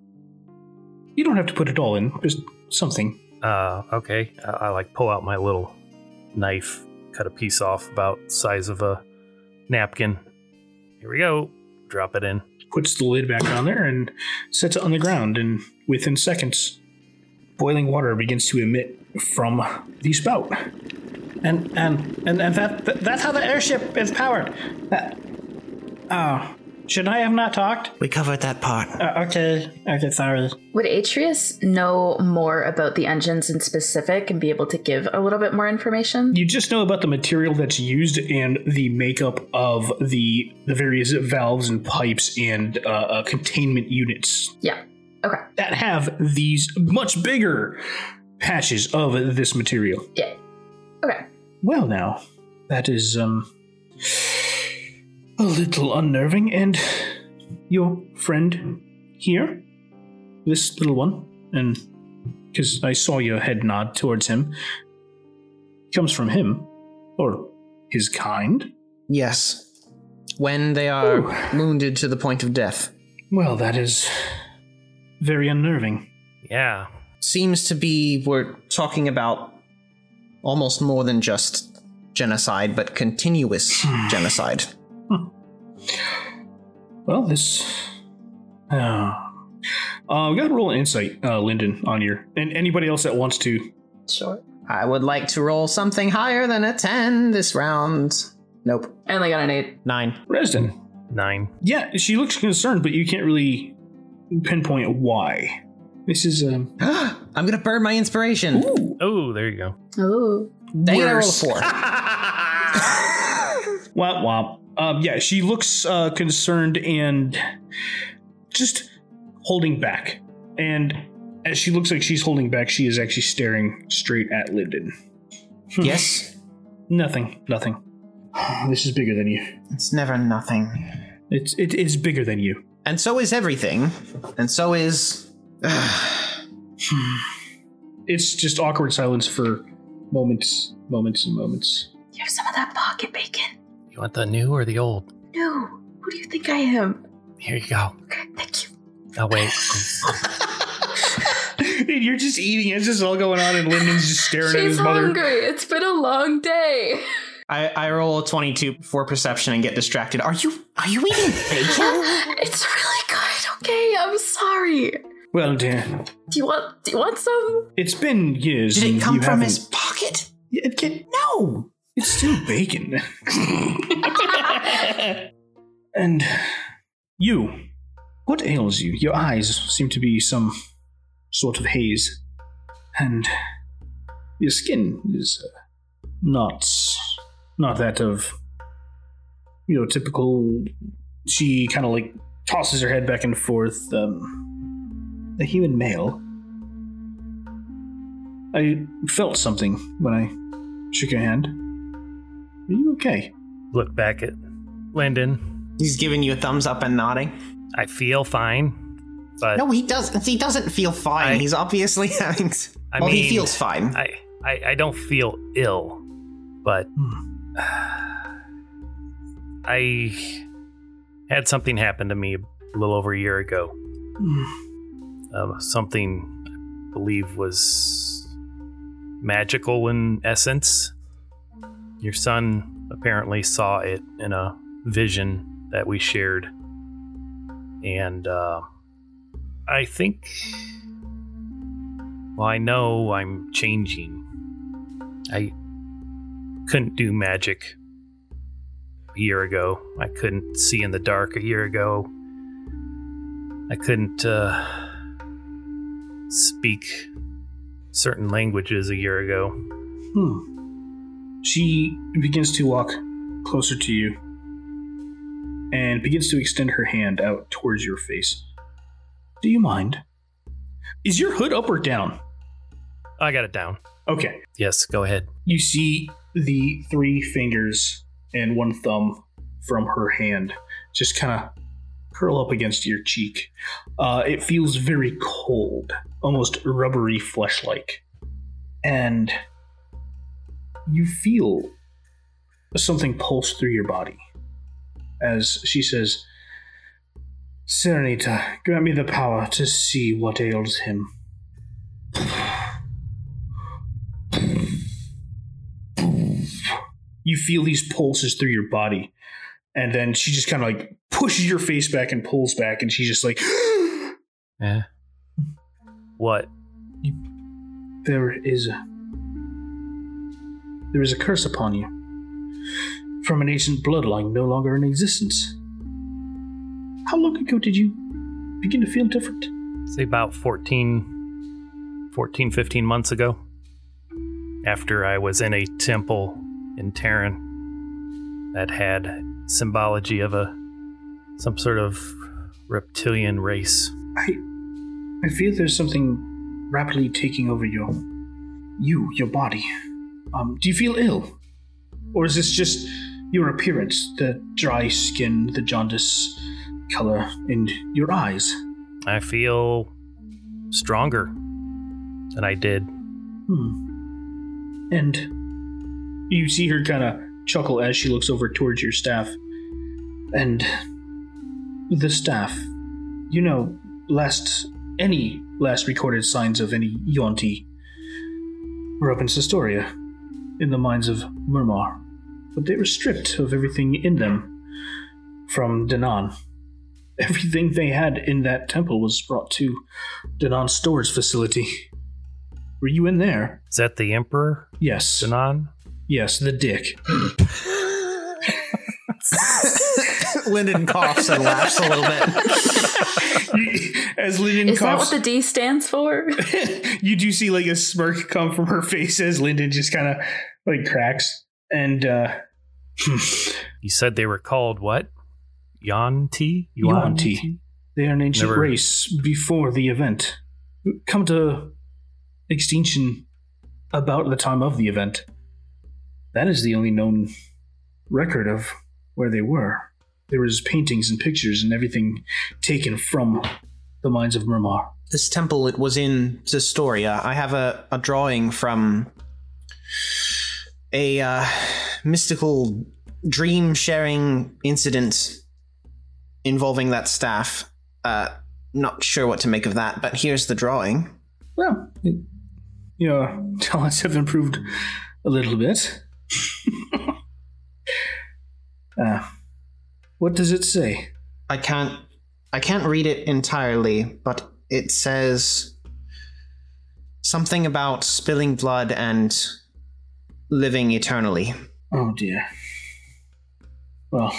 you don't have to put it all in, just something. Uh, okay. I, I like pull out my little knife, cut a piece off about the size of a napkin. Here we go. Drop it in. puts the lid back on there and sets it on the ground and within seconds boiling water begins to emit from the spout And and and, and that, that that's how the airship is powered. That, oh, should I have not talked? We covered that part. Uh, okay, okay, sorry. Would Atreus know more about the engines in specific and be able to give a little bit more information? you just know about the material that's used and the makeup of the the various valves and pipes and uh, uh, containment units Yeah. Okay. that have these much bigger patches of this material Yeah. Okay. Well, now, that is, um, a little unnerving. And your friend here, this little one, and because I saw your head nod towards him, comes from him, or his kind. Yes. When they are wounded to the point of death. Well, that is very unnerving. Yeah. Seems to be we're talking about almost more than just genocide, but continuous genocide. Well, this. Uh, uh, we got to roll an insight, uh, Lyndon, on your. And anybody else that wants to. Sure. I would like to roll something higher than a 10 this round. Nope. And I only got an eight. Nine. Resden. Nine. Yeah, she looks concerned, but you can't really pinpoint why. This is um. I'm gonna burn my inspiration. Oh, there you go. Oh. Dang it, I rolled a four. Womp womp. Um, yeah, she looks uh, concerned and just holding back. And as she looks like she's holding back, she is actually staring straight at Lyndon. yes, Nothing, nothing. This is bigger than you. it's never nothing. It's it is bigger than you. And so is everything. And so is. It's just awkward silence for moments, moments, and moments. You have some of that pocket bacon. You want the new or the old? No. Who do you think I am? Here you go. Okay, thank you. Oh wait. Dude, you're just eating. It's just all going on, and Lyndon's just staring at She's his mother. hungry. It's been a long day. I, I roll a 22 for perception and get distracted. Are you are you eating bacon? it's really good. Okay, I'm sorry. Well, dear, Do you want? Do you want some? it's been years. Did and it come you from haven't- his pocket? It can, No. It's still bacon. and you, what ails you? Your eyes seem to be some sort of haze, and your skin is uh, not not that of you know typical. She kind of like tosses her head back and forth. Um, a human male. I felt something when I shook your hand. Are you okay? Look back at Lyndon. He's giving you a thumbs up and nodding. I feel fine, but No, he doesn't. He doesn't feel fine. I- He's obviously having. s- I well, he feels fine. I, I I don't feel ill, but hmm. I had something happen to me a little over a year ago. Hmm. Uh, something I believe was magical in essence. Your son apparently saw it in a vision that we shared, and uh, I think. Well, I know I'm changing. I couldn't do magic a year ago. I couldn't see in the dark a year ago. I couldn't uh, speak certain languages a year ago. Hmm. She begins to walk closer to you and begins to extend her hand out towards your face. Do you mind? Is your hood up or down? I got it down. Okay. Yes, go ahead. You see the three fingers and one thumb from her hand just kind of curl up against your cheek. Uh, it feels very cold, almost rubbery flesh like. And you feel something pulse through your body as she says, Serenita, grant me the power to see what ails him. you feel these pulses through your body and then she just kind of like pushes your face back and pulls back and she's just like Yeah. What? there is a there is a curse upon you from an ancient bloodline no longer in existence how long ago did you begin to feel different Say about 14, 14, 15 months ago. After I was in a temple in Terran that had symbology of a some sort of reptilian race. i i feel there's something rapidly taking over your you your body um do you feel ill or is this just your appearance the dry skin the jaundice color and your eyes I feel stronger than I did. Hmm. And you see her kind of chuckle as she looks over towards your staff. And the staff, you know, last any last recorded signs of any Yuan-ti were up in Sistoria, in the mines of Murmar, but they were stripped of everything in them from Danan. Everything they had in that temple was brought to Danan's storage facility. Were you in there? Is that the Emperor, Yes. Danan? Yes, the dick. Lyndon coughs and laughs a little bit. as Lyndon Is that what the D stands for? you do see like a smirk come from her face as Lyndon just kind of like cracks. And uh, You said they were called what? Yuan-ti? Yuan-ti. they are an ancient Never- race before the event. Come to extinction about the time of the event. That is the only known record of where they were. There was paintings and pictures and everything taken from the mines of Murmar. This temple it was in Zestoria. I have a, a drawing from a uh, mystical dream sharing incident involving that staff. Uh, not sure what to make of that, but here's the drawing. Well, it, your talents have improved a little bit. uh, what does it say? I can't I can't read it entirely, but it says something about spilling blood and living eternally. Oh dear. Well,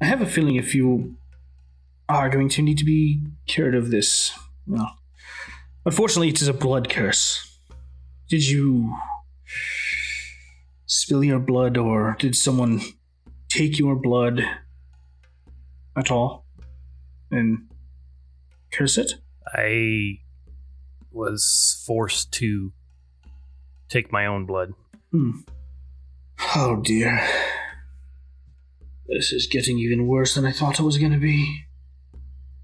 I have a feeling if you are going to need to be cured of this, well, unfortunately, it is a blood curse. Did you spill your blood, or did someone take your blood at all and curse it? I was forced to take my own blood. Hmm. Oh dear. This is getting even worse than I thought it was going to be.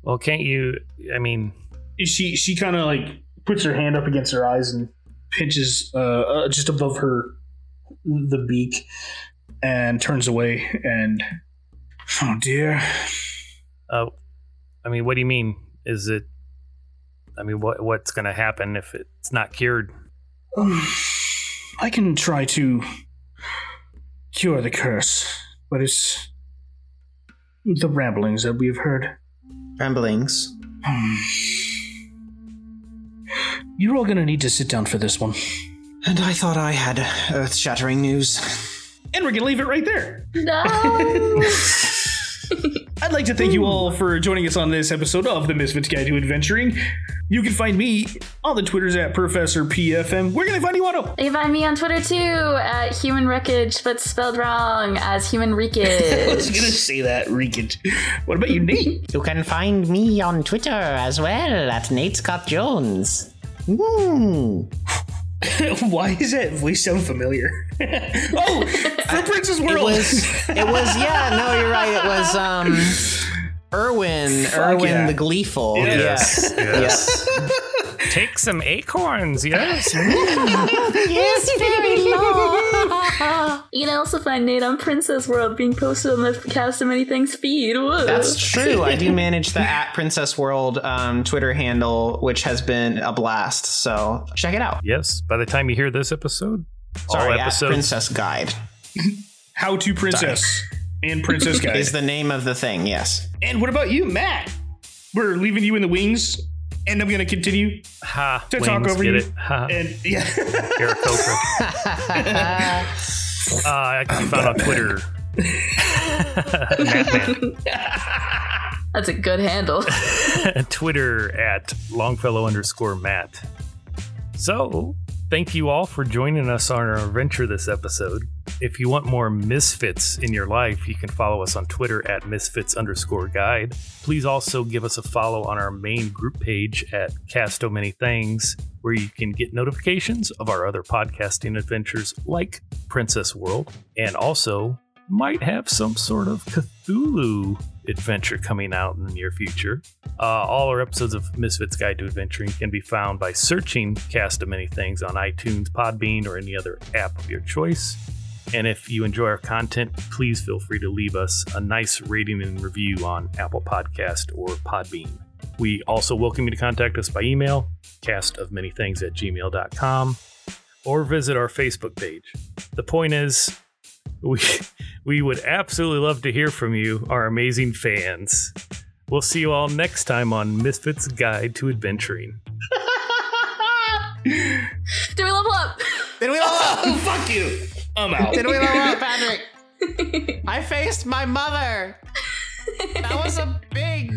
Well, can't you? I mean, she she kind of like puts her hand up against her eyes and pinches uh, uh just above her the beak and turns away and oh dear uh, I mean, what do you mean? Is it? I mean, what what's going to happen if it's not cured? um, i can try to cure the curse but it's the ramblings that we've heard Ramblings. you're all gonna need to sit down for this one And I thought I had earth shattering news. And we're gonna leave it right there no. I'd like to thank you all for joining us on this episode of the Misfits Guide to Adventuring. You can find me on the Twitters at Professor PFM. Where can I find you, Otto? You can find me on Twitter too at Human Wreckage, but spelled wrong as Human I was gonna say that, Reekage. What about you, Nate? You can find me on Twitter as well at Nate Scott Jones. Hmm. Why is that voice sound familiar? oh, from Princess World. It was it was yeah, no, you're right. It was um Erwin, Erwin yeah. the Gleeful. Yes, Yes. yes. Take some acorns, yes. yes, very long. you can also find Nate on Princess World being posted on the Cast of Many Things feed. Whoa. That's true. I do manage the at Princess World um, Twitter handle, which has been a blast. So check it out. yes. By the time you hear this episode, Sorry, all at episodes. Princess Guide How to Princess and Princess Guide. is the name of the thing. Yes. and what about you, Matt? We're leaving you in the wings, and I'm gonna continue Ha. to wings, talk over get you. it? Ha. And yeah, Aarakocra. uh, I can be found on Twitter. That's a good handle. Twitter at Longfellow underscore Matt. So, thank you all for joining us on our adventure this episode. If you want more misfits in your life, you can follow us on Twitter at misfits underscore guide. Please also give us a follow on our main group page at Cast of Many Things, where you can get notifications of our other podcasting adventures like Princess World, and also might have some sort of Cthulhu adventure coming out in the near future. Uh, all our episodes of Misfits Guide to Adventuring can be found by searching Cast of Many Things on iTunes, Podbean, or any other app of your choice. And if you enjoy our content, please feel free to leave us a nice rating and review on Apple Podcast or Podbean. We also welcome you to contact us by email, castofmanythings at gmail.com, or visit our Facebook page. The point is, we we would absolutely love to hear from you, our amazing fans. We'll see you all next time on Misfits Guide to Adventuring. Do we level up? Did we level up? fuck you. I'm out. Did we level up, Patrick? I faced my mother. That was a big